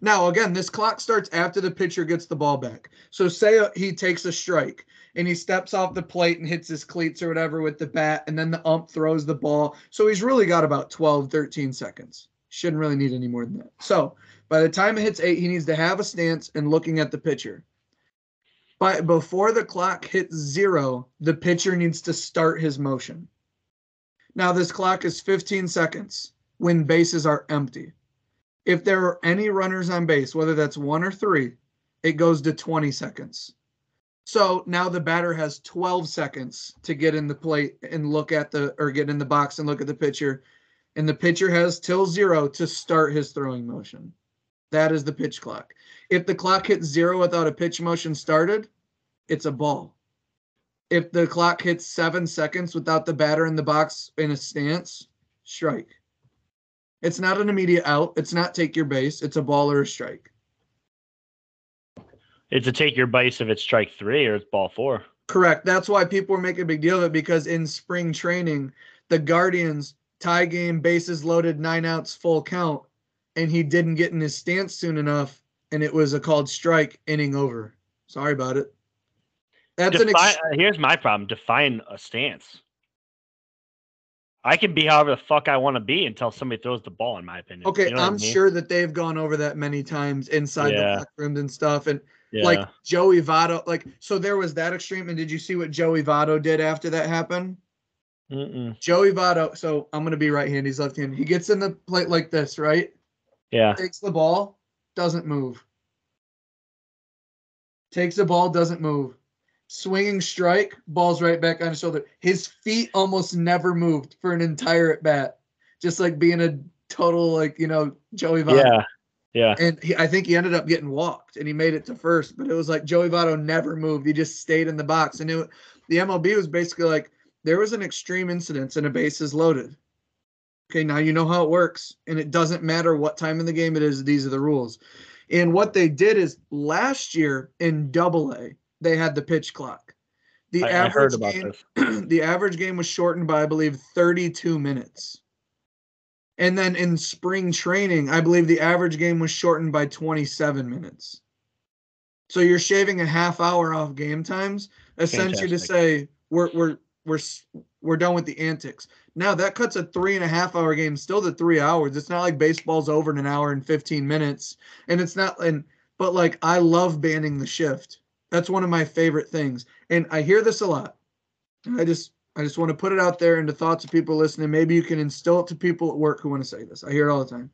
Now, again, this clock starts after the pitcher gets the ball back. So, say uh, he takes a strike and he steps off the plate and hits his cleats or whatever with the bat, and then the ump throws the ball. So, he's really got about 12, 13 seconds. Shouldn't really need any more than that. So by the time it hits eight, he needs to have a stance and looking at the pitcher. But before the clock hits zero, the pitcher needs to start his motion. Now this clock is 15 seconds when bases are empty. If there are any runners on base, whether that's one or three, it goes to 20 seconds. So now the batter has 12 seconds to get in the plate and look at the or get in the box and look at the pitcher and the pitcher has till zero to start his throwing motion. That is the pitch clock. If the clock hits zero without a pitch motion started, it's a ball. If the clock hits seven seconds without the batter in the box in a stance, strike. It's not an immediate out. It's not take your base. It's a ball or a strike. It's a take your base if it's strike three or it's ball four. Correct. That's why people were making a big deal of it because in spring training, the Guardians tie game, bases loaded, nine outs, full count, and he didn't get in his stance soon enough, and it was a called strike, inning over. Sorry about it. That's Defi- an ex- uh, here's my problem: define a stance. I can be however the fuck I want to be until somebody throws the ball, in my opinion. Okay, you know I'm I mean? sure that they've gone over that many times inside yeah. the locker rooms and stuff, and yeah. like Joey Votto, like so there was that extreme. And did you see what Joey Votto did after that happened? Mm-mm. Joey Votto. So I'm gonna be right hand. He's left hand. He gets in the plate like this, right? Yeah. Takes the ball, doesn't move. Takes the ball, doesn't move. Swinging strike, ball's right back on his shoulder. His feet almost never moved for an entire at bat, just like being a total like you know Joey Votto. Yeah. Yeah. And he, I think he ended up getting walked, and he made it to first. But it was like Joey Votto never moved; he just stayed in the box. And it, the MLB was basically like there was an extreme incident and a base is loaded. Okay, now you know how it works, and it doesn't matter what time in the game it is. These are the rules. And what they did is last year in Double A, they had the pitch clock. The I, I average heard about game, this. <clears throat> the average game was shortened by I believe 32 minutes. And then in spring training, I believe the average game was shortened by 27 minutes. So you're shaving a half hour off game times, essentially to say we're we're we're we're done with the antics. Now that cuts a three and a half hour game still to three hours. It's not like baseball's over in an hour and 15 minutes. And it's not and but like I love banning the shift. That's one of my favorite things. And I hear this a lot. I just I just want to put it out there into thoughts of people listening. Maybe you can instill it to people at work who want to say this. I hear it all the time.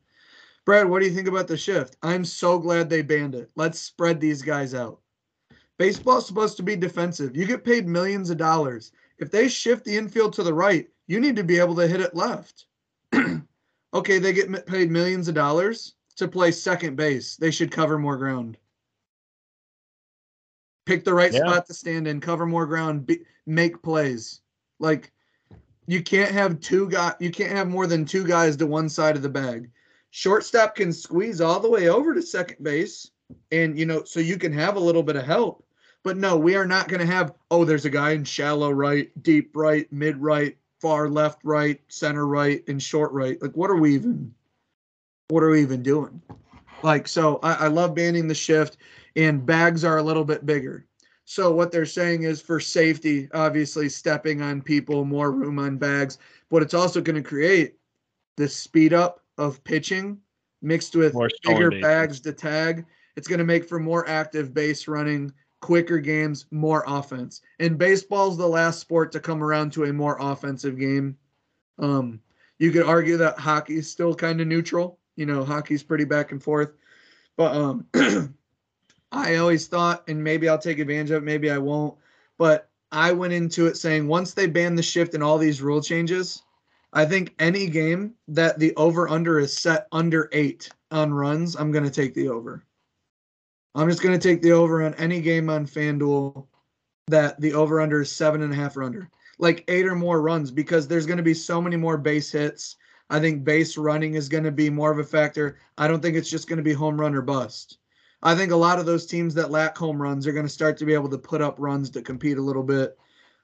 Brad, what do you think about the shift? I'm so glad they banned it. Let's spread these guys out. Baseball's supposed to be defensive. You get paid millions of dollars. If they shift the infield to the right, you need to be able to hit it left. <clears throat> okay, they get paid millions of dollars to play second base. They should cover more ground. Pick the right Yeah. spot to stand in, cover more ground, be, make plays. Like you can't have two guys. You can't have more than two guys to one side of the bag. Shortstop can squeeze all the way over to second base, and you know, so you can have a little bit of help. But no, we are not going to have. Oh, there's a guy in shallow right, deep right, mid right, far left, right, center right, and short right. Like, what are we even? What are we even doing? Like, so I, I love banning the shift, and bags are a little bit bigger. So what they're saying is for safety, obviously stepping on people, more room on bags, but it's also going to create the speed up of pitching mixed with More bigger bags to tag. It's going to make for more active base running, quicker games, more offense. And baseball's the last sport to come around to a more offensive game. Um, you could argue that hockey's still kind of neutral. You know, hockey's pretty back and forth. But um <clears throat> I always thought, and maybe I'll take advantage of it, maybe I won't. But I went into it saying once they ban the shift and all these rule changes, I think any game that the over under is set under eight on runs, I'm going to take the over. I'm just going to take the over on any game on FanDuel that the over under is seven and a half or under, like eight or more runs, because there's going to be so many more base hits. I think base running is going to be more of a factor. I don't think it's just going to be home run or bust. I think a lot of those teams that lack home runs are going to start to be able to put up runs to compete a little bit.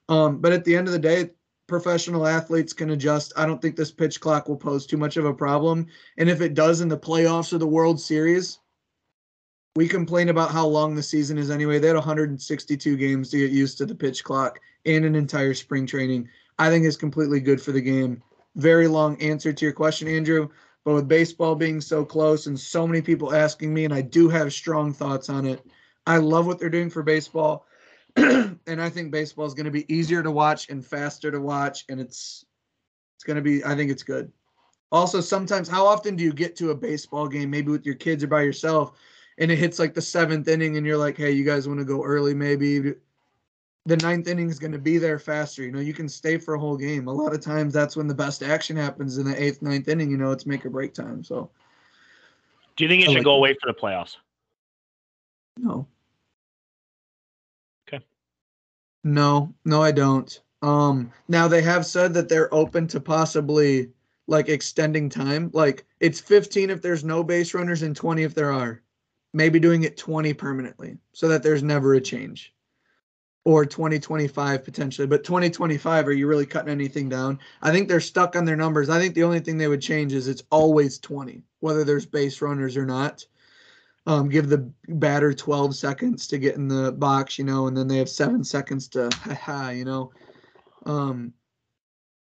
Um, but at the end of the day, professional athletes can adjust. I don't think this pitch clock will pose too much of a problem. And if it does in the playoffs or the World Series, we complain about how long the season is anyway. They had 162 games to get used to the pitch clock and an entire spring training. I think is completely good for the game. Very long answer to your question, Andrew. But with baseball being so close and so many people asking me, and I do have strong thoughts on it, I love what they're doing for baseball. <clears throat> and I think baseball is going to be easier to watch and faster to watch. And it's it's going to be, I think it's good. Also, sometimes, how often do you get to a baseball game, maybe with your kids or by yourself, and it hits like the seventh inning, and you're like, hey, you guys want to go early, maybe? The ninth inning is going to be there faster. You know, you can stay for a whole game. A lot of times, that's when the best action happens in the eighth, ninth inning. You know, it's make or break time. So, Do you think it should like go it. away for the playoffs? no. Okay. No, no, I don't. Um, now they have said that they're open to possibly like extending time. Like it's 15 if there's no base runners and 20 if there are. Maybe doing it 20 permanently so that there's never a change. Or 2025 potentially. But 2025, are you really cutting anything down? I think they're stuck on their numbers. I think the only thing they would change is it's always 20, whether there's base runners or not. Um, give the batter 12 seconds to get in the box, you know, and then they have seven seconds to, <laughs> haha, you know. Um,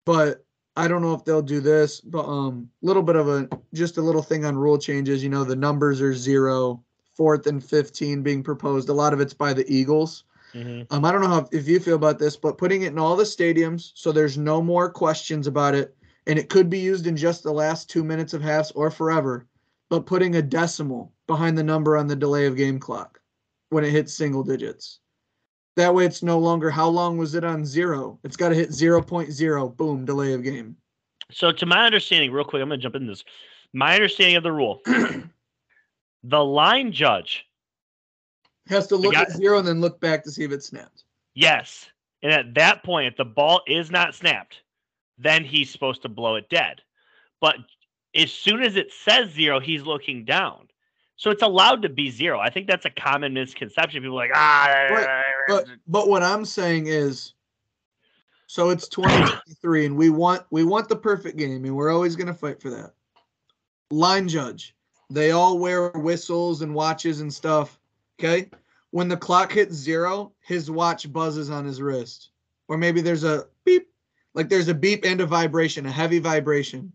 but I don't know if they'll do this, but um, little bit of a just a little thing on rule changes. You know, the numbers are zero, fourth and 15 being proposed. A lot of it's by the Eagles. Mhm. Um, I don't know how if you feel about this, but putting it in all the stadiums so there's no more questions about it, and it could be used in just the last two minutes of halves or forever, but putting a decimal behind the number on the delay of game clock when it hits single digits. That way it's no longer how long was it on zero? It's got to hit 0.0, boom, delay of game. So, to my understanding, real quick, I'm going to jump into this. My understanding of the rule <clears throat> the line judge, Has to look guy- at zero and then look back to see if it snapped. yes. And at that point, if the ball is not snapped, then he's supposed to blow it dead. But as soon as it says zero, he's looking down. So it's allowed to be zero. I think that's a common misconception. People are like, ah, But but what I'm saying is so it's 2023 and we want we want the perfect game and we're always going to fight for that. Line judge. They all wear whistles and watches and stuff, okay? When the clock hits 0, his watch buzzes on his wrist. Or maybe there's a beep like there's a beep and a vibration, a heavy vibration.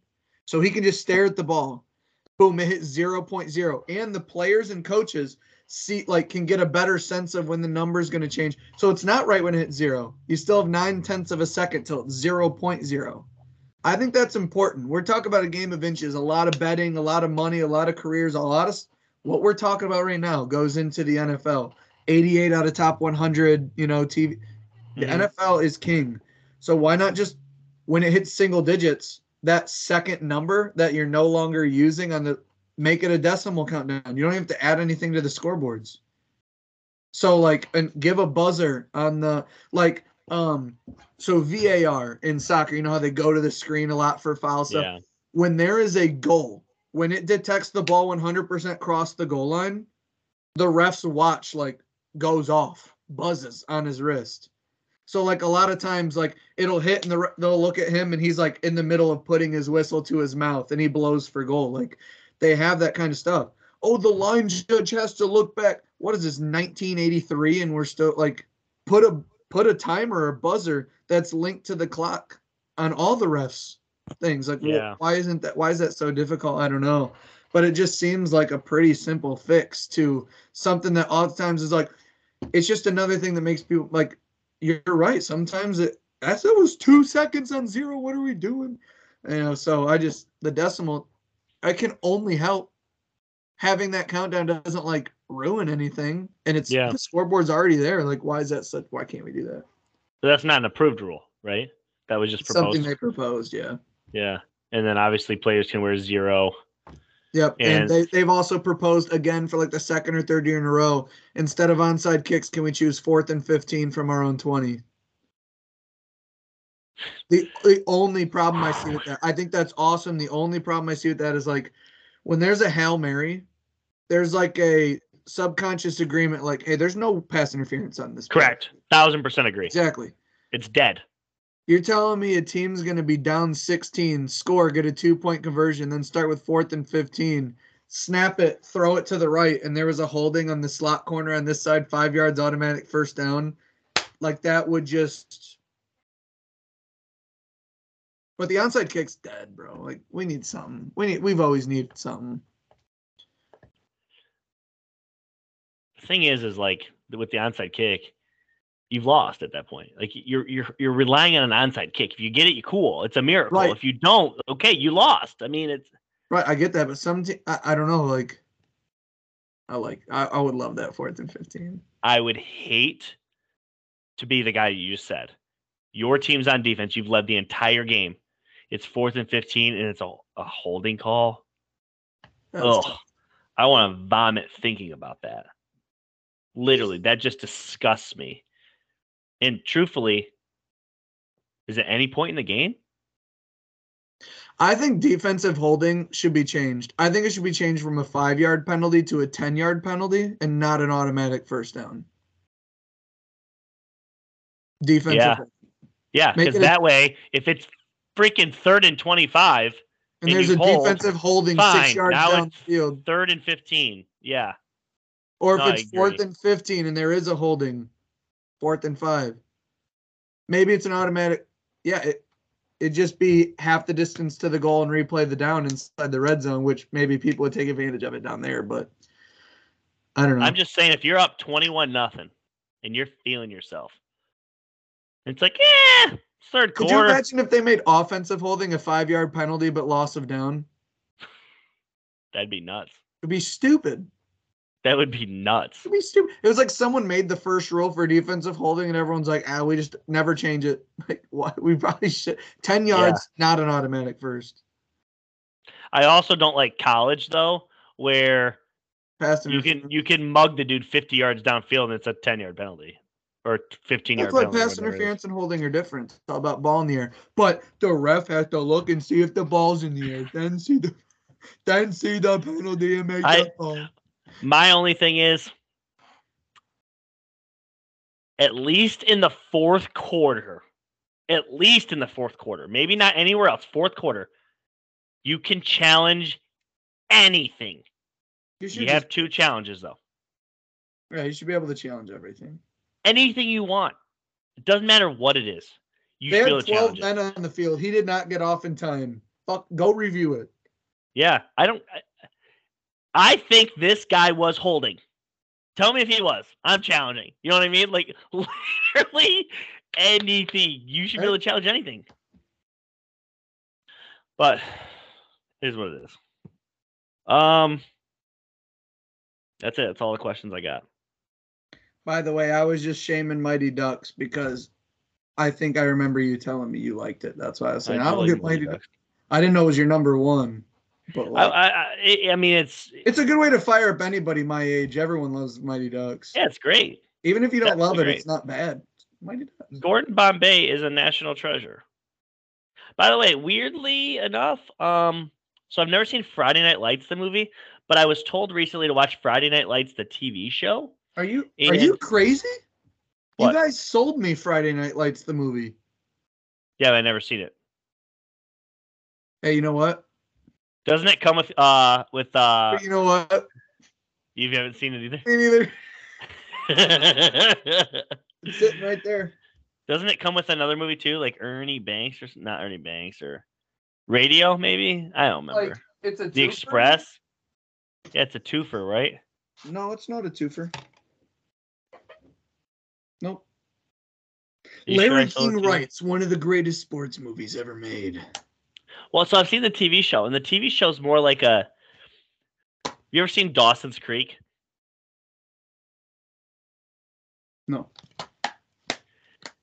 So he can just stare at the ball. Boom, it hits 0.0 and the players and coaches see like can get a better sense of when the number is going to change. So it's not right when it hits zero. You still have nine tenths of a second till it's 0.0. I think that's important. We're talking about a game of inches, a lot of betting, a lot of money, a lot of careers, a lot of what we're talking about right now goes into the NFL. 88 out of top 100, you know, TV. The Mhm. NFL is king. So why not just when it hits single digits, that second number that you're no longer using on the make it a decimal countdown. You don't have to add anything to the scoreboards. So like and give a buzzer on the like um so VAR in soccer, you know how they go to the screen a lot for foul stuff. yeah. When there is a goal, when it detects the ball 100% cross the goal line, the ref's watch like goes off, buzzes on his wrist. So like a lot of times, like it'll hit and the, they'll look at him and he's like in the middle of putting his whistle to his mouth and he blows for goal. Like they have that kind of stuff. Oh, the line judge has to look back. What is this 1983 and we're still like put a put a timer or a buzzer that's linked to the clock on all the refs things. Like Yeah. why isn't that why is that so difficult? I don't know. But it just seems like a pretty simple fix to something that oftentimes is like it's just another thing that makes people like you're right. Sometimes it that's it was two seconds on zero. What are we doing? You know, so I just the decimal I can only help having that countdown doesn't like ruin anything. And it's Yeah. the scoreboard's already there. Like, why is that such why can't we do that? That's not an approved rule, right? That was just It's something proposed. they proposed, yeah. Yeah. And then obviously players can wear zero. Yep. And, And- they, they've also proposed again for like the second or third year in a row, instead of onside kicks, can we choose fourth and 15 from our own 20? The, the only problem I see with that, I think that's awesome. The only problem I see with that is like when there's a Hail Mary, there's like a subconscious agreement like, hey, there's no pass interference on this. play. Correct. Thousand percent agree. Exactly. It's dead. You're telling me a team's going to be down 16, score, get a two point conversion, then start with fourth and 15, snap it, throw it to the right, and there was a holding on the slot corner on this side, five yards automatic first down. Like that would just. But the onside kick's dead, bro. Like we need something. We need. We've always needed something. Thing is, is like with the onside kick, you've lost at that point. Like you're you're you're relying on an onside kick. If you get it, you're cool. It's a miracle. Right. If you don't, okay, you lost. I mean, it's Right, I get that, but some. Te- I, I don't know. Like, I like. I, I would love that fourth and 15. I would hate to be the guy you just said. Your team's on defense. You've led the entire game. It's fourth and 15, and it's a, a holding call. Ugh. tough. I want to vomit thinking about that. Literally, that just disgusts me. And truthfully, is it any point in the game? I think defensive holding should be changed. I think it should be changed from a five yard penalty to a 10 yard penalty and not an automatic first down. Defensive. Yeah. holding. Yeah, because it a- that way, if it's freaking third and 25, And And there's a hold, defensive holding fine, six yards now down the field. third and 15, yeah. Or if no, I it's fourth and 15 and there is a holding, fourth and five. Maybe it's an automatic. Yeah, it, it'd just be half the distance to the goal and replay the down inside the red zone, which maybe people would take advantage of it down there. But I don't know. I'm just saying, if you're up 21 nothing, and you're feeling yourself. It's like, yeah, third Could quarter. Could you imagine if they made offensive holding a five yard penalty but loss of down? That'd be nuts. It'd be stupid. That would be nuts. It'd be stupid. It was like someone made the first rule for defensive holding, and everyone's like, "Ah, we just never change it." <laughs> Like, what? We probably should. Ten yards, not an automatic first. I also don't like college though, where Pass you can you can mug the dude 50 yards downfield and it's a 10 yard penalty or 15 yard That's penalty. pass whatever it is. interference and holding are different. It's all about ball in the air. But the ref has to look and see if the ball's in the air, then see the, <laughs> then see the penalty and make I- the call. My only thing is, at least in the fourth quarter, at least in the fourth quarter, maybe not anywhere else, fourth quarter, you can challenge anything. You You just, have two challenges though. yeah, you should be able to challenge everything. Anything you want. It doesn't matter what it is. You they had twelve challenge it. men on the field. He did not get off in time. Fuck, go review it. Yeah, I don't. I, I think this guy was holding. Tell me if he was. I'm challenging. You know what I mean? Like <laughs> literally anything. You should be able to challenge anything. But here's what it is. Um, that's it. That's all the questions I got. By the way, I was just shaming Mighty Ducks because I think I remember you telling me you liked it. That's why I was saying I, do don't like get Mighty Mighty Ducks. Ducks. I didn't know it was your number one. But I, like, I, I, I mean, it's it's a good way to fire up anybody my age. Everyone loves Mighty Ducks. yeah, it's great. Even if you don't That's love it, it's not bad. Mighty Ducks. Gordon Bombay is a national treasure. By the way, weirdly enough, um, so I've never seen Friday Night Lights the movie, but I was told recently to watch Friday Night Lights the TV show. Are you are you crazy? What? You guys sold me Friday Night Lights the movie. Yeah, I never seen it. Hey, you know what? Doesn't it come with uh with uh But you know what? you haven't seen it either? Me neither. <laughs> It's sitting right there. Doesn't it come with another movie too, like Ernie Banks or not Ernie Banks or Radio maybe? I don't remember. Like it's a the twofer? Express. Yeah, it's a twofer, right? No, it's not a twofer. Nope. You sure Larry King writes one of the greatest sports movies ever made. Well, so I've seen the TV show, and the TV show's more like a. You ever seen Dawson's Creek? No.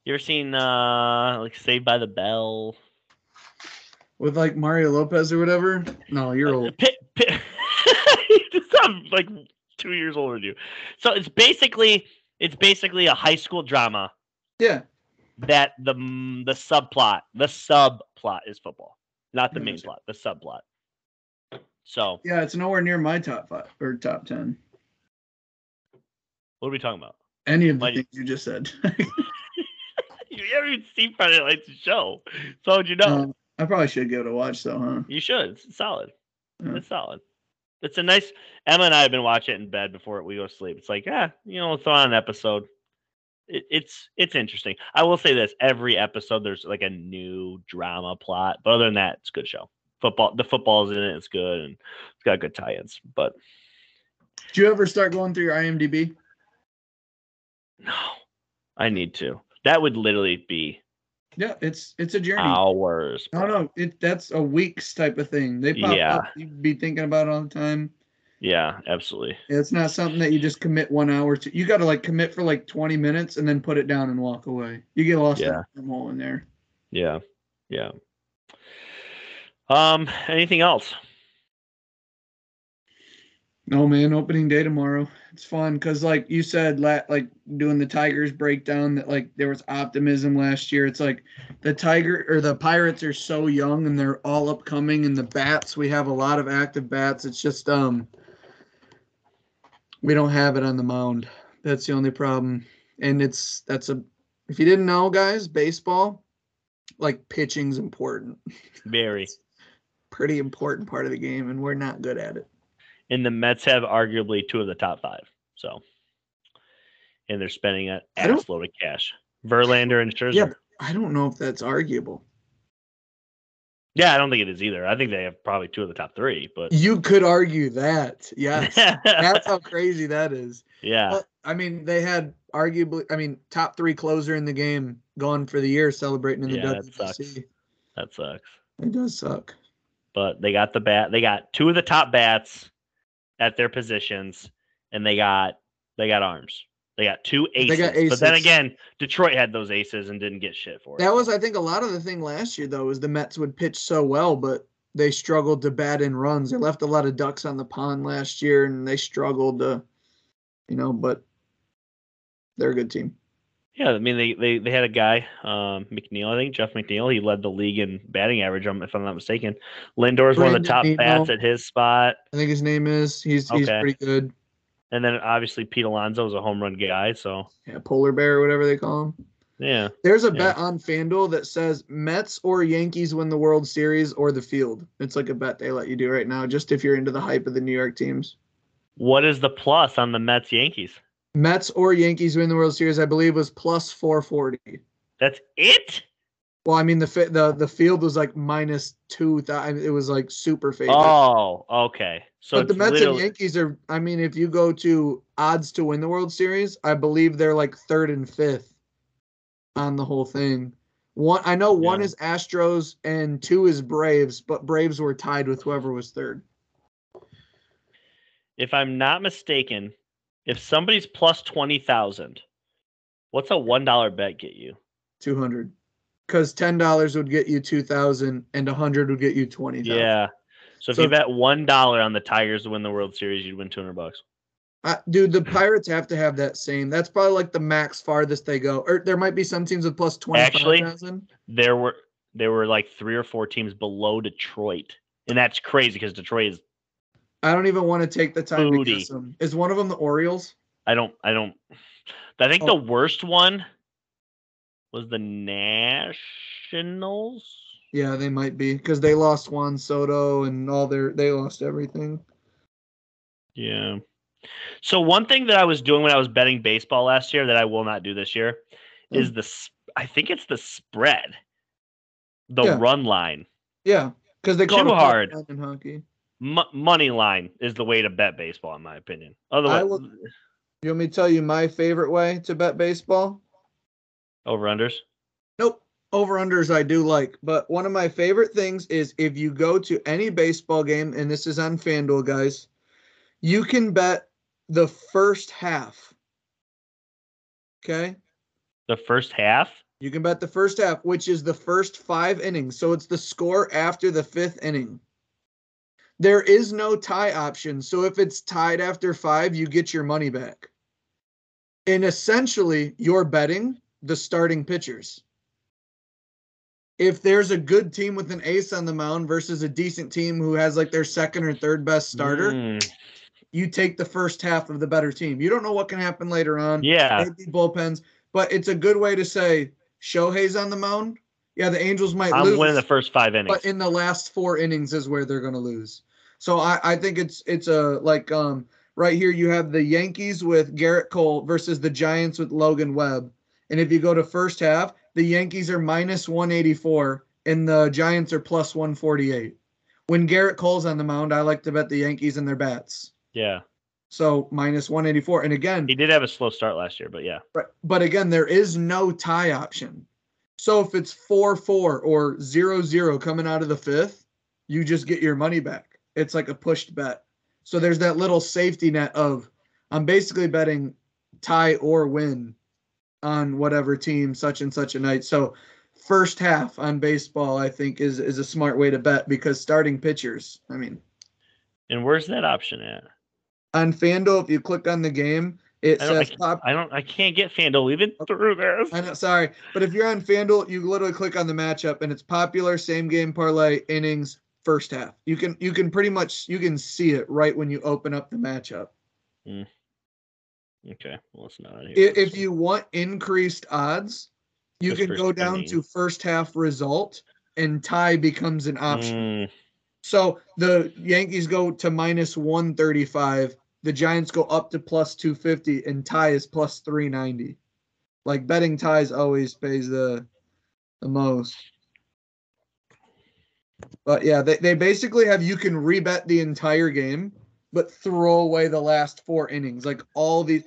You ever seen uh like Saved by the Bell? With like Mario Lopez or whatever? No, you're old. Pit, pit. I'm like two years older than you. So it's basically it's basically a high school drama Yeah. that the the subplot the subplot is football, not the main plot, the subplot. So Yeah, it's nowhere near my top five or top ten. what are we talking about? Any of the things you just said. <laughs> You haven't even seen Friday Lights show, so how'd you know? Um, I probably should give it a watch though, huh? You should. It's solid. Yeah. It's solid. It's a nice. Emma and I have been watching it in bed before we go to sleep. It's like, yeah, you know, throw on an episode. It, it's it's interesting. I will say this: every episode, there's like a new drama plot. But other than that, it's a good show. Football, the football's in it. It's good, and it's got good tie-ins. But do you ever start going through your IMDb? no, I need to. That would literally be Yeah, it's it's a journey. hours. No, no, it that's a weeks type of thing. They pop Yeah. up. You'd be thinking about it all the time. Yeah, absolutely. It's not something that you just commit one hour to. You got to like commit for like 20 minutes and then put it down and walk away. You get lost Yeah. in the hole in there. Yeah, yeah. Um, anything else? No man, opening day tomorrow. It's fun because like you said, like doing the Tigers breakdown that like there was optimism last year. It's like the Tiger or the Pirates are so young and they're all upcoming, and the bats we have a lot of active bats. It's just um we don't have it on the mound. That's the only problem, and it's that's a if you didn't know, guys, baseball like pitching's important, Very. <laughs> pretty important part of the game, and we're not good at it. And the Mets have arguably two of the top five. So, and they're spending an ass load of cash. Verlander and Scherzer. Yeah, I don't know if that's arguable. Yeah, I don't think it is either. I think they have probably two of the top three, but You could argue that. Yes. <laughs> That's how crazy that is. yeah, Well, I mean, they had arguably, I mean, top three closer in the game gone for the year celebrating in the Yeah, that sucks. that sucks. It does suck. But they got the bat. They got two of the top bats at their positions, and they got they got arms. They got two aces. They got aces. But then again, Detroit had those aces and didn't get shit for it. That was, I think, a lot of the thing last year, though, is the Mets would pitch so well, but they struggled to bat in runs. They left a lot of ducks on the pond last year, and they struggled to, you know, but they're a good team. Yeah, I mean they, they they had a guy, um, McNeil, I think Jeff McNeil. He led the league in batting average, um, if I'm not mistaken. Lindor is one of the top bats at his spot, I think his name is. He's he's pretty good. And then obviously Pete Alonso is a home run guy. So Yeah, polar bear or whatever they call him. yeah, There's a Yeah. bet on FanDuel that says Mets or Yankees win the World Series or the field. It's like a bet they let you do right now, just if you're into the hype of the New York teams. what is the plus on the Mets Yankees? Mets or Yankees win the World Series, I believe, was plus 440. That's it. Well, I mean the the the field was like minus two. thou- It was like super favorite. Oh, okay. So but the Mets and Yankees are. I mean, if you go to odds to win the World Series, I believe they're like third and fifth on the whole thing. One, I know one Yeah. is Astros and two is Braves, but Braves were tied with whoever was third. if I'm not mistaken, if somebody's plus twenty thousand, what's a one dollar bet get you? Two hundred, because ten dollars would get you two thousand, and a hundred would get you twenty. Yeah. So if So- you bet one dollar on the Tigers to win the World Series, you'd win two hundred bucks. Uh, dude, the Pirates have to have that same. That's probably like the max farthest they go. Or there might be some teams with plus twenty Actually- five thousand. There were there were like three or four teams below Detroit, and that's crazy because Detroit is. I don't even want to take the time Booty. to guess them. Is one of them the Orioles? I don't. I don't. I think Oh. the worst one was the Nationals. Yeah, they might be because they lost Juan Soto and all their they lost everything. Yeah. So one thing that I was doing when I was betting baseball last year that I will not do this year Hmm. is the I think it's the spread, the Yeah. run line, Yeah, because they call Too it hard. in hockey. M- money line is the way to bet baseball in my opinion. Otherwise, will- You want me to tell you my favorite way to bet baseball? Over unders. Nope. Over unders I do like, but one of my favorite things is if you go to any baseball game, and this is on FanDuel, guys, you can bet the first half. Okay. The first half. You can bet the first half, which is the first five innings. So it's the score after the fifth inning. There is no tie option. So if it's tied after five, you get your money back. And essentially, you're betting the starting pitchers. If there's a good team with an ace on the mound versus a decent team who has like their second or third best starter, Mm, you take the first half of the better team. You don't know what can happen later on yeah. maybe bullpens, but it's a good way to say Shohei's on the mound. Yeah, the Angels might I'm lose, winning the first five innings. but in the last four innings is where they're going to lose. So I, I think it's it's a like um right here you have the Yankees with Gerrit Cole versus the Giants with Logan Webb, and if you go to first half, the Yankees are minus 184 and the Giants are plus 148. When Gerrit Cole's on the mound, I like to bet the Yankees and their bats. yeah. So minus 184, and again, He did have a slow start last year, but yeah. But again, there is no tie option. So if it's 4 4 or 0 0 coming out of the fifth, you just get your money back. It's like a pushed bet. So there's that little safety net of I'm basically betting tie or win on whatever team such and such a night. So first half on baseball, I think is is a smart way to bet because starting pitchers, I mean, And where's that option at? on FanDuel, if you click on the game, it I I, says can't- pop I don't. I can't get FanDuel even oh, through this. I know, sorry, but if you're on FanDuel, you literally click on the matchup, and it's popular same game parlay innings first half. You can you can pretty much you can see it right when you open up the matchup. Hmm. Okay, well it's not. I- Here. If you want increased odds, you can go down to first half result, and tie becomes an option. Mm, So the Yankees go to minus one thirty five. The Giants go up to plus two fifty, and tie is plus three ninety. Like betting ties always pays the the most. But yeah, they, they basically have you can rebet the entire game, but throw away the last four innings. Like all these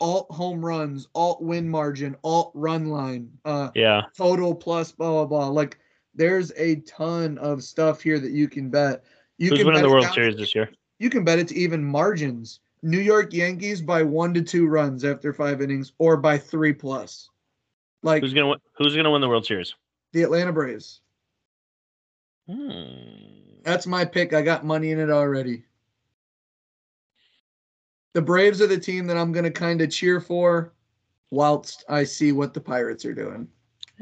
alt home runs, alt win margin, alt run line, uh Yeah. total plus blah blah blah. Like there's a ton of stuff here that you can bet. You Who's can winning bet the World down- Series this year? You can bet it to even margins. New York Yankees by one to two runs after five innings, or by three plus. Like Who's gonna Who's gonna win the World Series? the Atlanta Braves. Hmm. That's my pick. I got money in it already. The Braves are the team that I'm going to kind of cheer for whilst I see what the Pirates are doing.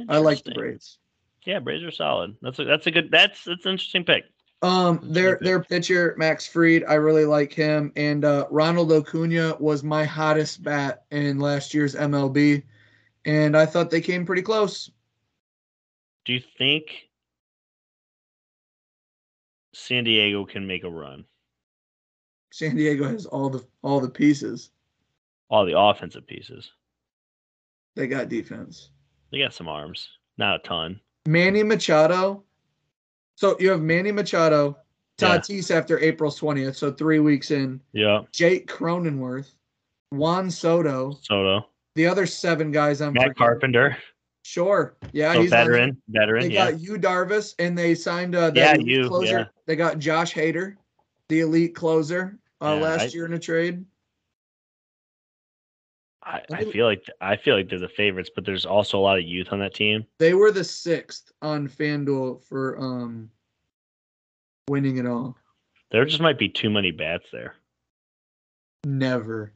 I like the Braves. Yeah, Braves are solid. That's a that's a good that's that's an interesting pick. Um, their Okay. their pitcher Max Fried, I really like him, and uh, Ronald Acuna was my hottest bat in last year's MLB, and I thought they came pretty close. Do you think San Diego can make a run? San Diego has all the all the pieces. All the offensive pieces. They got defense. They got some arms, not a ton. Manny Machado. So you have Manny Machado, Yeah. Tatis after April 20th, so three weeks in. Yeah, Jake Cronenworth, Juan Soto, Soto, the other seven guys I'm Matt forgetting. Carpenter, Sure. Yeah, so he's veteran, veteran. They Yeah, got you Darvish, and they signed uh, Yeah, you, closer. yeah. They got Josh Hader, the elite closer, uh, Yeah, last I- year in a trade. I, I feel like I feel like they're the favorites, but there's also a lot of youth on that team. They were the sixth on FanDuel for um winning it all. There just might be too many bats there. Never.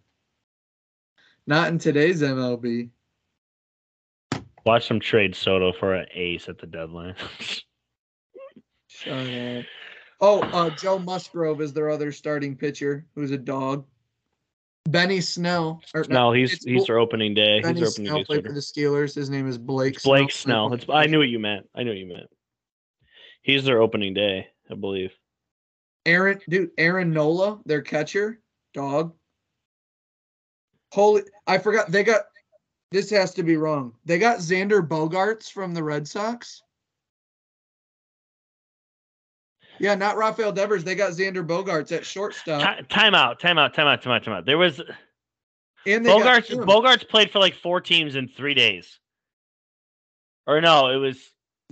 Not in today's MLB. Watch them trade Soto for an ace at the deadline. <laughs> Shut up. Oh, uh, Joe Musgrove is their other starting pitcher, who's a dog. Benny Snell. Or, no, he's he's their opening day. Benny he's opening Snell day played for the Steelers. His name is Blake. Blake Snell. It's, I knew what you meant. I knew what you meant. He's their opening day, I believe. Aaron, dude, Aaron Nola, their catcher, dog. Holy, I forgot they got. This has to be wrong. They got Xander Bogaerts from the Red Sox. Yeah, not Rafael Devers. They got Xander Bogaerts at shortstop, Ti- time out, time out, time out, time out, time out. There was and Bogaerts. Bogaerts played for like four teams in three days. Or no, it was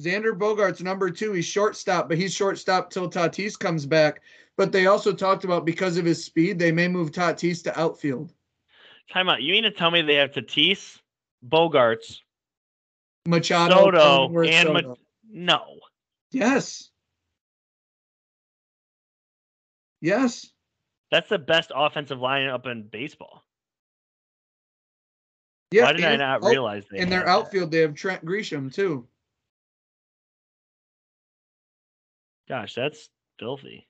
Xander Bogaerts number two. He's shortstop, but he's shortstop till Tatis comes back. But they also talked about because of his speed, they may move Tatis to outfield. time out. You mean to tell me they have Tatis, Bogaerts, Machado, Soto, and Ma- no? yes, yes. That's the best offensive lineup in baseball. Yeah, Why did I not realize they in their that? outfield, they have Trent Grisham too. Gosh, that's filthy.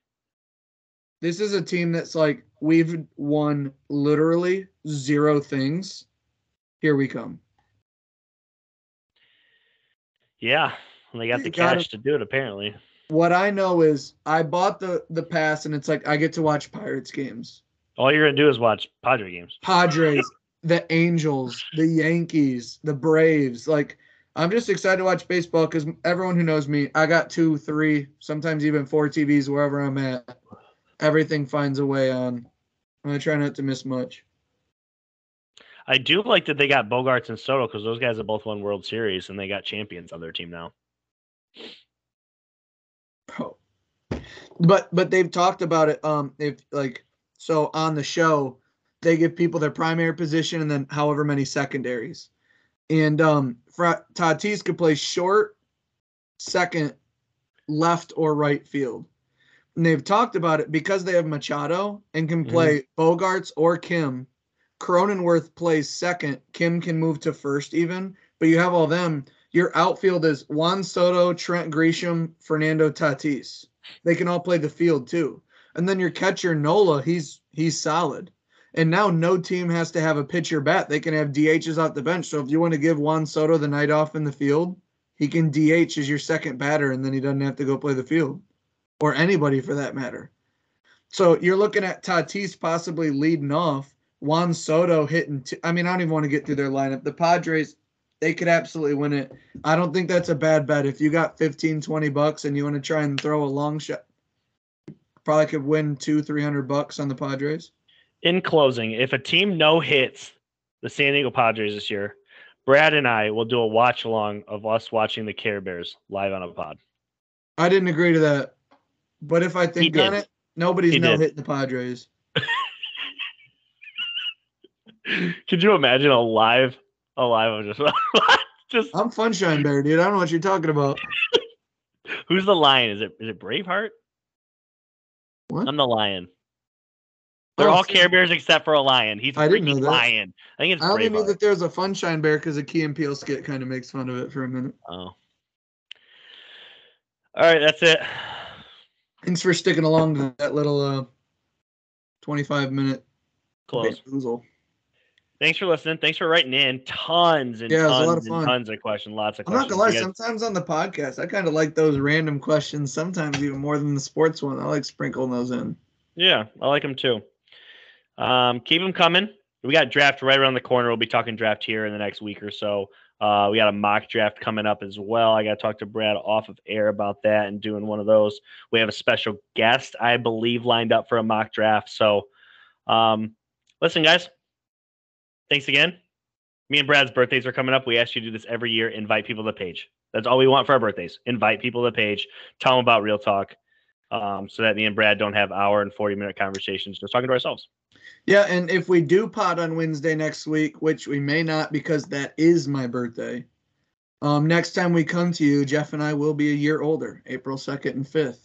This is a team that's like we've won literally zero things. Here we come. Yeah, they got You the gotta- cash to do it. Apparently, What I know is I bought the the pass, and it's like I get to watch Pirates games, all you're gonna do is watch Padre games. Padres, the Angels, the Yankees, the Braves. Like I'm just excited to watch baseball because everyone who knows me, I got two, three, sometimes even four TVs wherever I'm at. Everything finds a way on. I'm gonna try not to miss much. I do like that they got Bogaerts and Soto because those guys have both won World Series and they got champions on their team now. But but they've talked about it. Um, if like so on the show, they give people their primary position and then however many secondaries. And um, Fra- Tatis could play short, second, left, or right field. And they've talked about it because they have Machado and can play Bogaerts or Kim. Cronenworth plays second. Kim can move to first even. But you have all them. Your outfield is Juan Soto, Trent Grisham, Fernando Tatis. They can all play the field too. And then your catcher Nola, he's he's solid. And now no team has to have a pitcher bat. They can have DHs off the bench. So if you want to give Juan Soto the night off in the field, he can DH as your second batter, and then he doesn't have to go play the field, or anybody for that matter. So you're looking at Tatis possibly leading off, Juan Soto hitting. T- I mean, I don't even want to get through their lineup. The Padres, they could absolutely win it. I don't think that's a bad bet. If you got 15, 20 bucks and you want to try and throw a long shot, probably could win two, 300 bucks on the Padres. In closing, if a team no hits the San Diego Padres this year, Brad and I will do a watch along of us watching the Care Bears live on a pod. I didn't agree to that. But if I think on it, nobody's He no did. hitting the Padres. <laughs> Could you imagine a live, a live of just, <laughs> just I'm Funshine Bear, dude. I don't know what you're talking about. <laughs> who's the lion? Is it is it Braveheart? What? I'm the lion. They're Oh, all so- Care Bears except for a lion. He's a I didn't know that. lion. I think it's I only knew that there was a Funshine Bear because a Key and Peele skit kind of makes fun of it for a minute. Oh. All right, that's it. Thanks for sticking along to that little uh, 25 minute Close. bamboozle. Thanks for listening. Thanks for writing in tons and Yeah, it was a tons lot of and tons of questions. Lots of I'm not gonna lie. Sometimes on the podcast, I kind of like those random questions. Sometimes even more than the sports one. I like sprinkling those in. Yeah, I like them too. Um, keep them coming. We got draft right around the corner. We'll be talking draft here in the next week or so. Uh, we got a mock draft coming up as well. I got to talk to Brad off of air about that and doing one of those. We have a special guest, I believe, lined up for a mock draft. So, um, listen, guys, thanks again. Me and Brad's birthdays are coming up. We ask you to do this every year. Invite people to the page. That's all we want for our birthdays. Invite people to the page. Tell them about Real Talk um, so that me and Brad don't have hour and 40 minute conversations just talking to ourselves. Yeah, and if we do pod on Wednesday next week, which we may not because that is my birthday. Um, next time we come to you, Jeff and I will be a year older, April 2nd and 5th.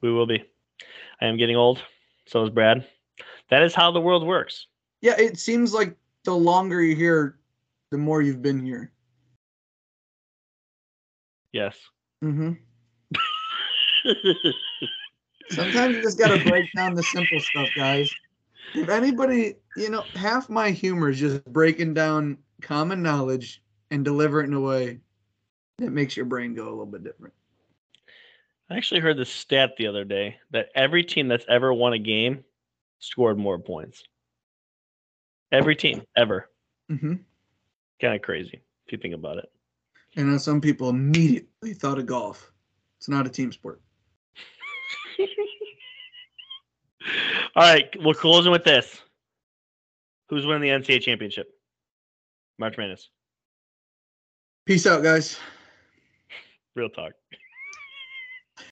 We will be. I am getting old. So is Brad. That is how the world works. Yeah, it seems like the longer you're here, the more you've been here. Yes. hmm <laughs> Sometimes you just got to break down the simple stuff, guys. If anybody, you know, half my humor is just breaking down common knowledge and deliver it in a way that makes your brain go a little bit different. I actually heard this stat the other day that every team that's ever won a game scored more points. Every team ever. hmm Kind of crazy if you think about it. And some people immediately thought of golf. It's not a team sport. <laughs> All right, we're closing with this. Who's winning the NCAA championship? March Madness. Peace out, guys. Real talk.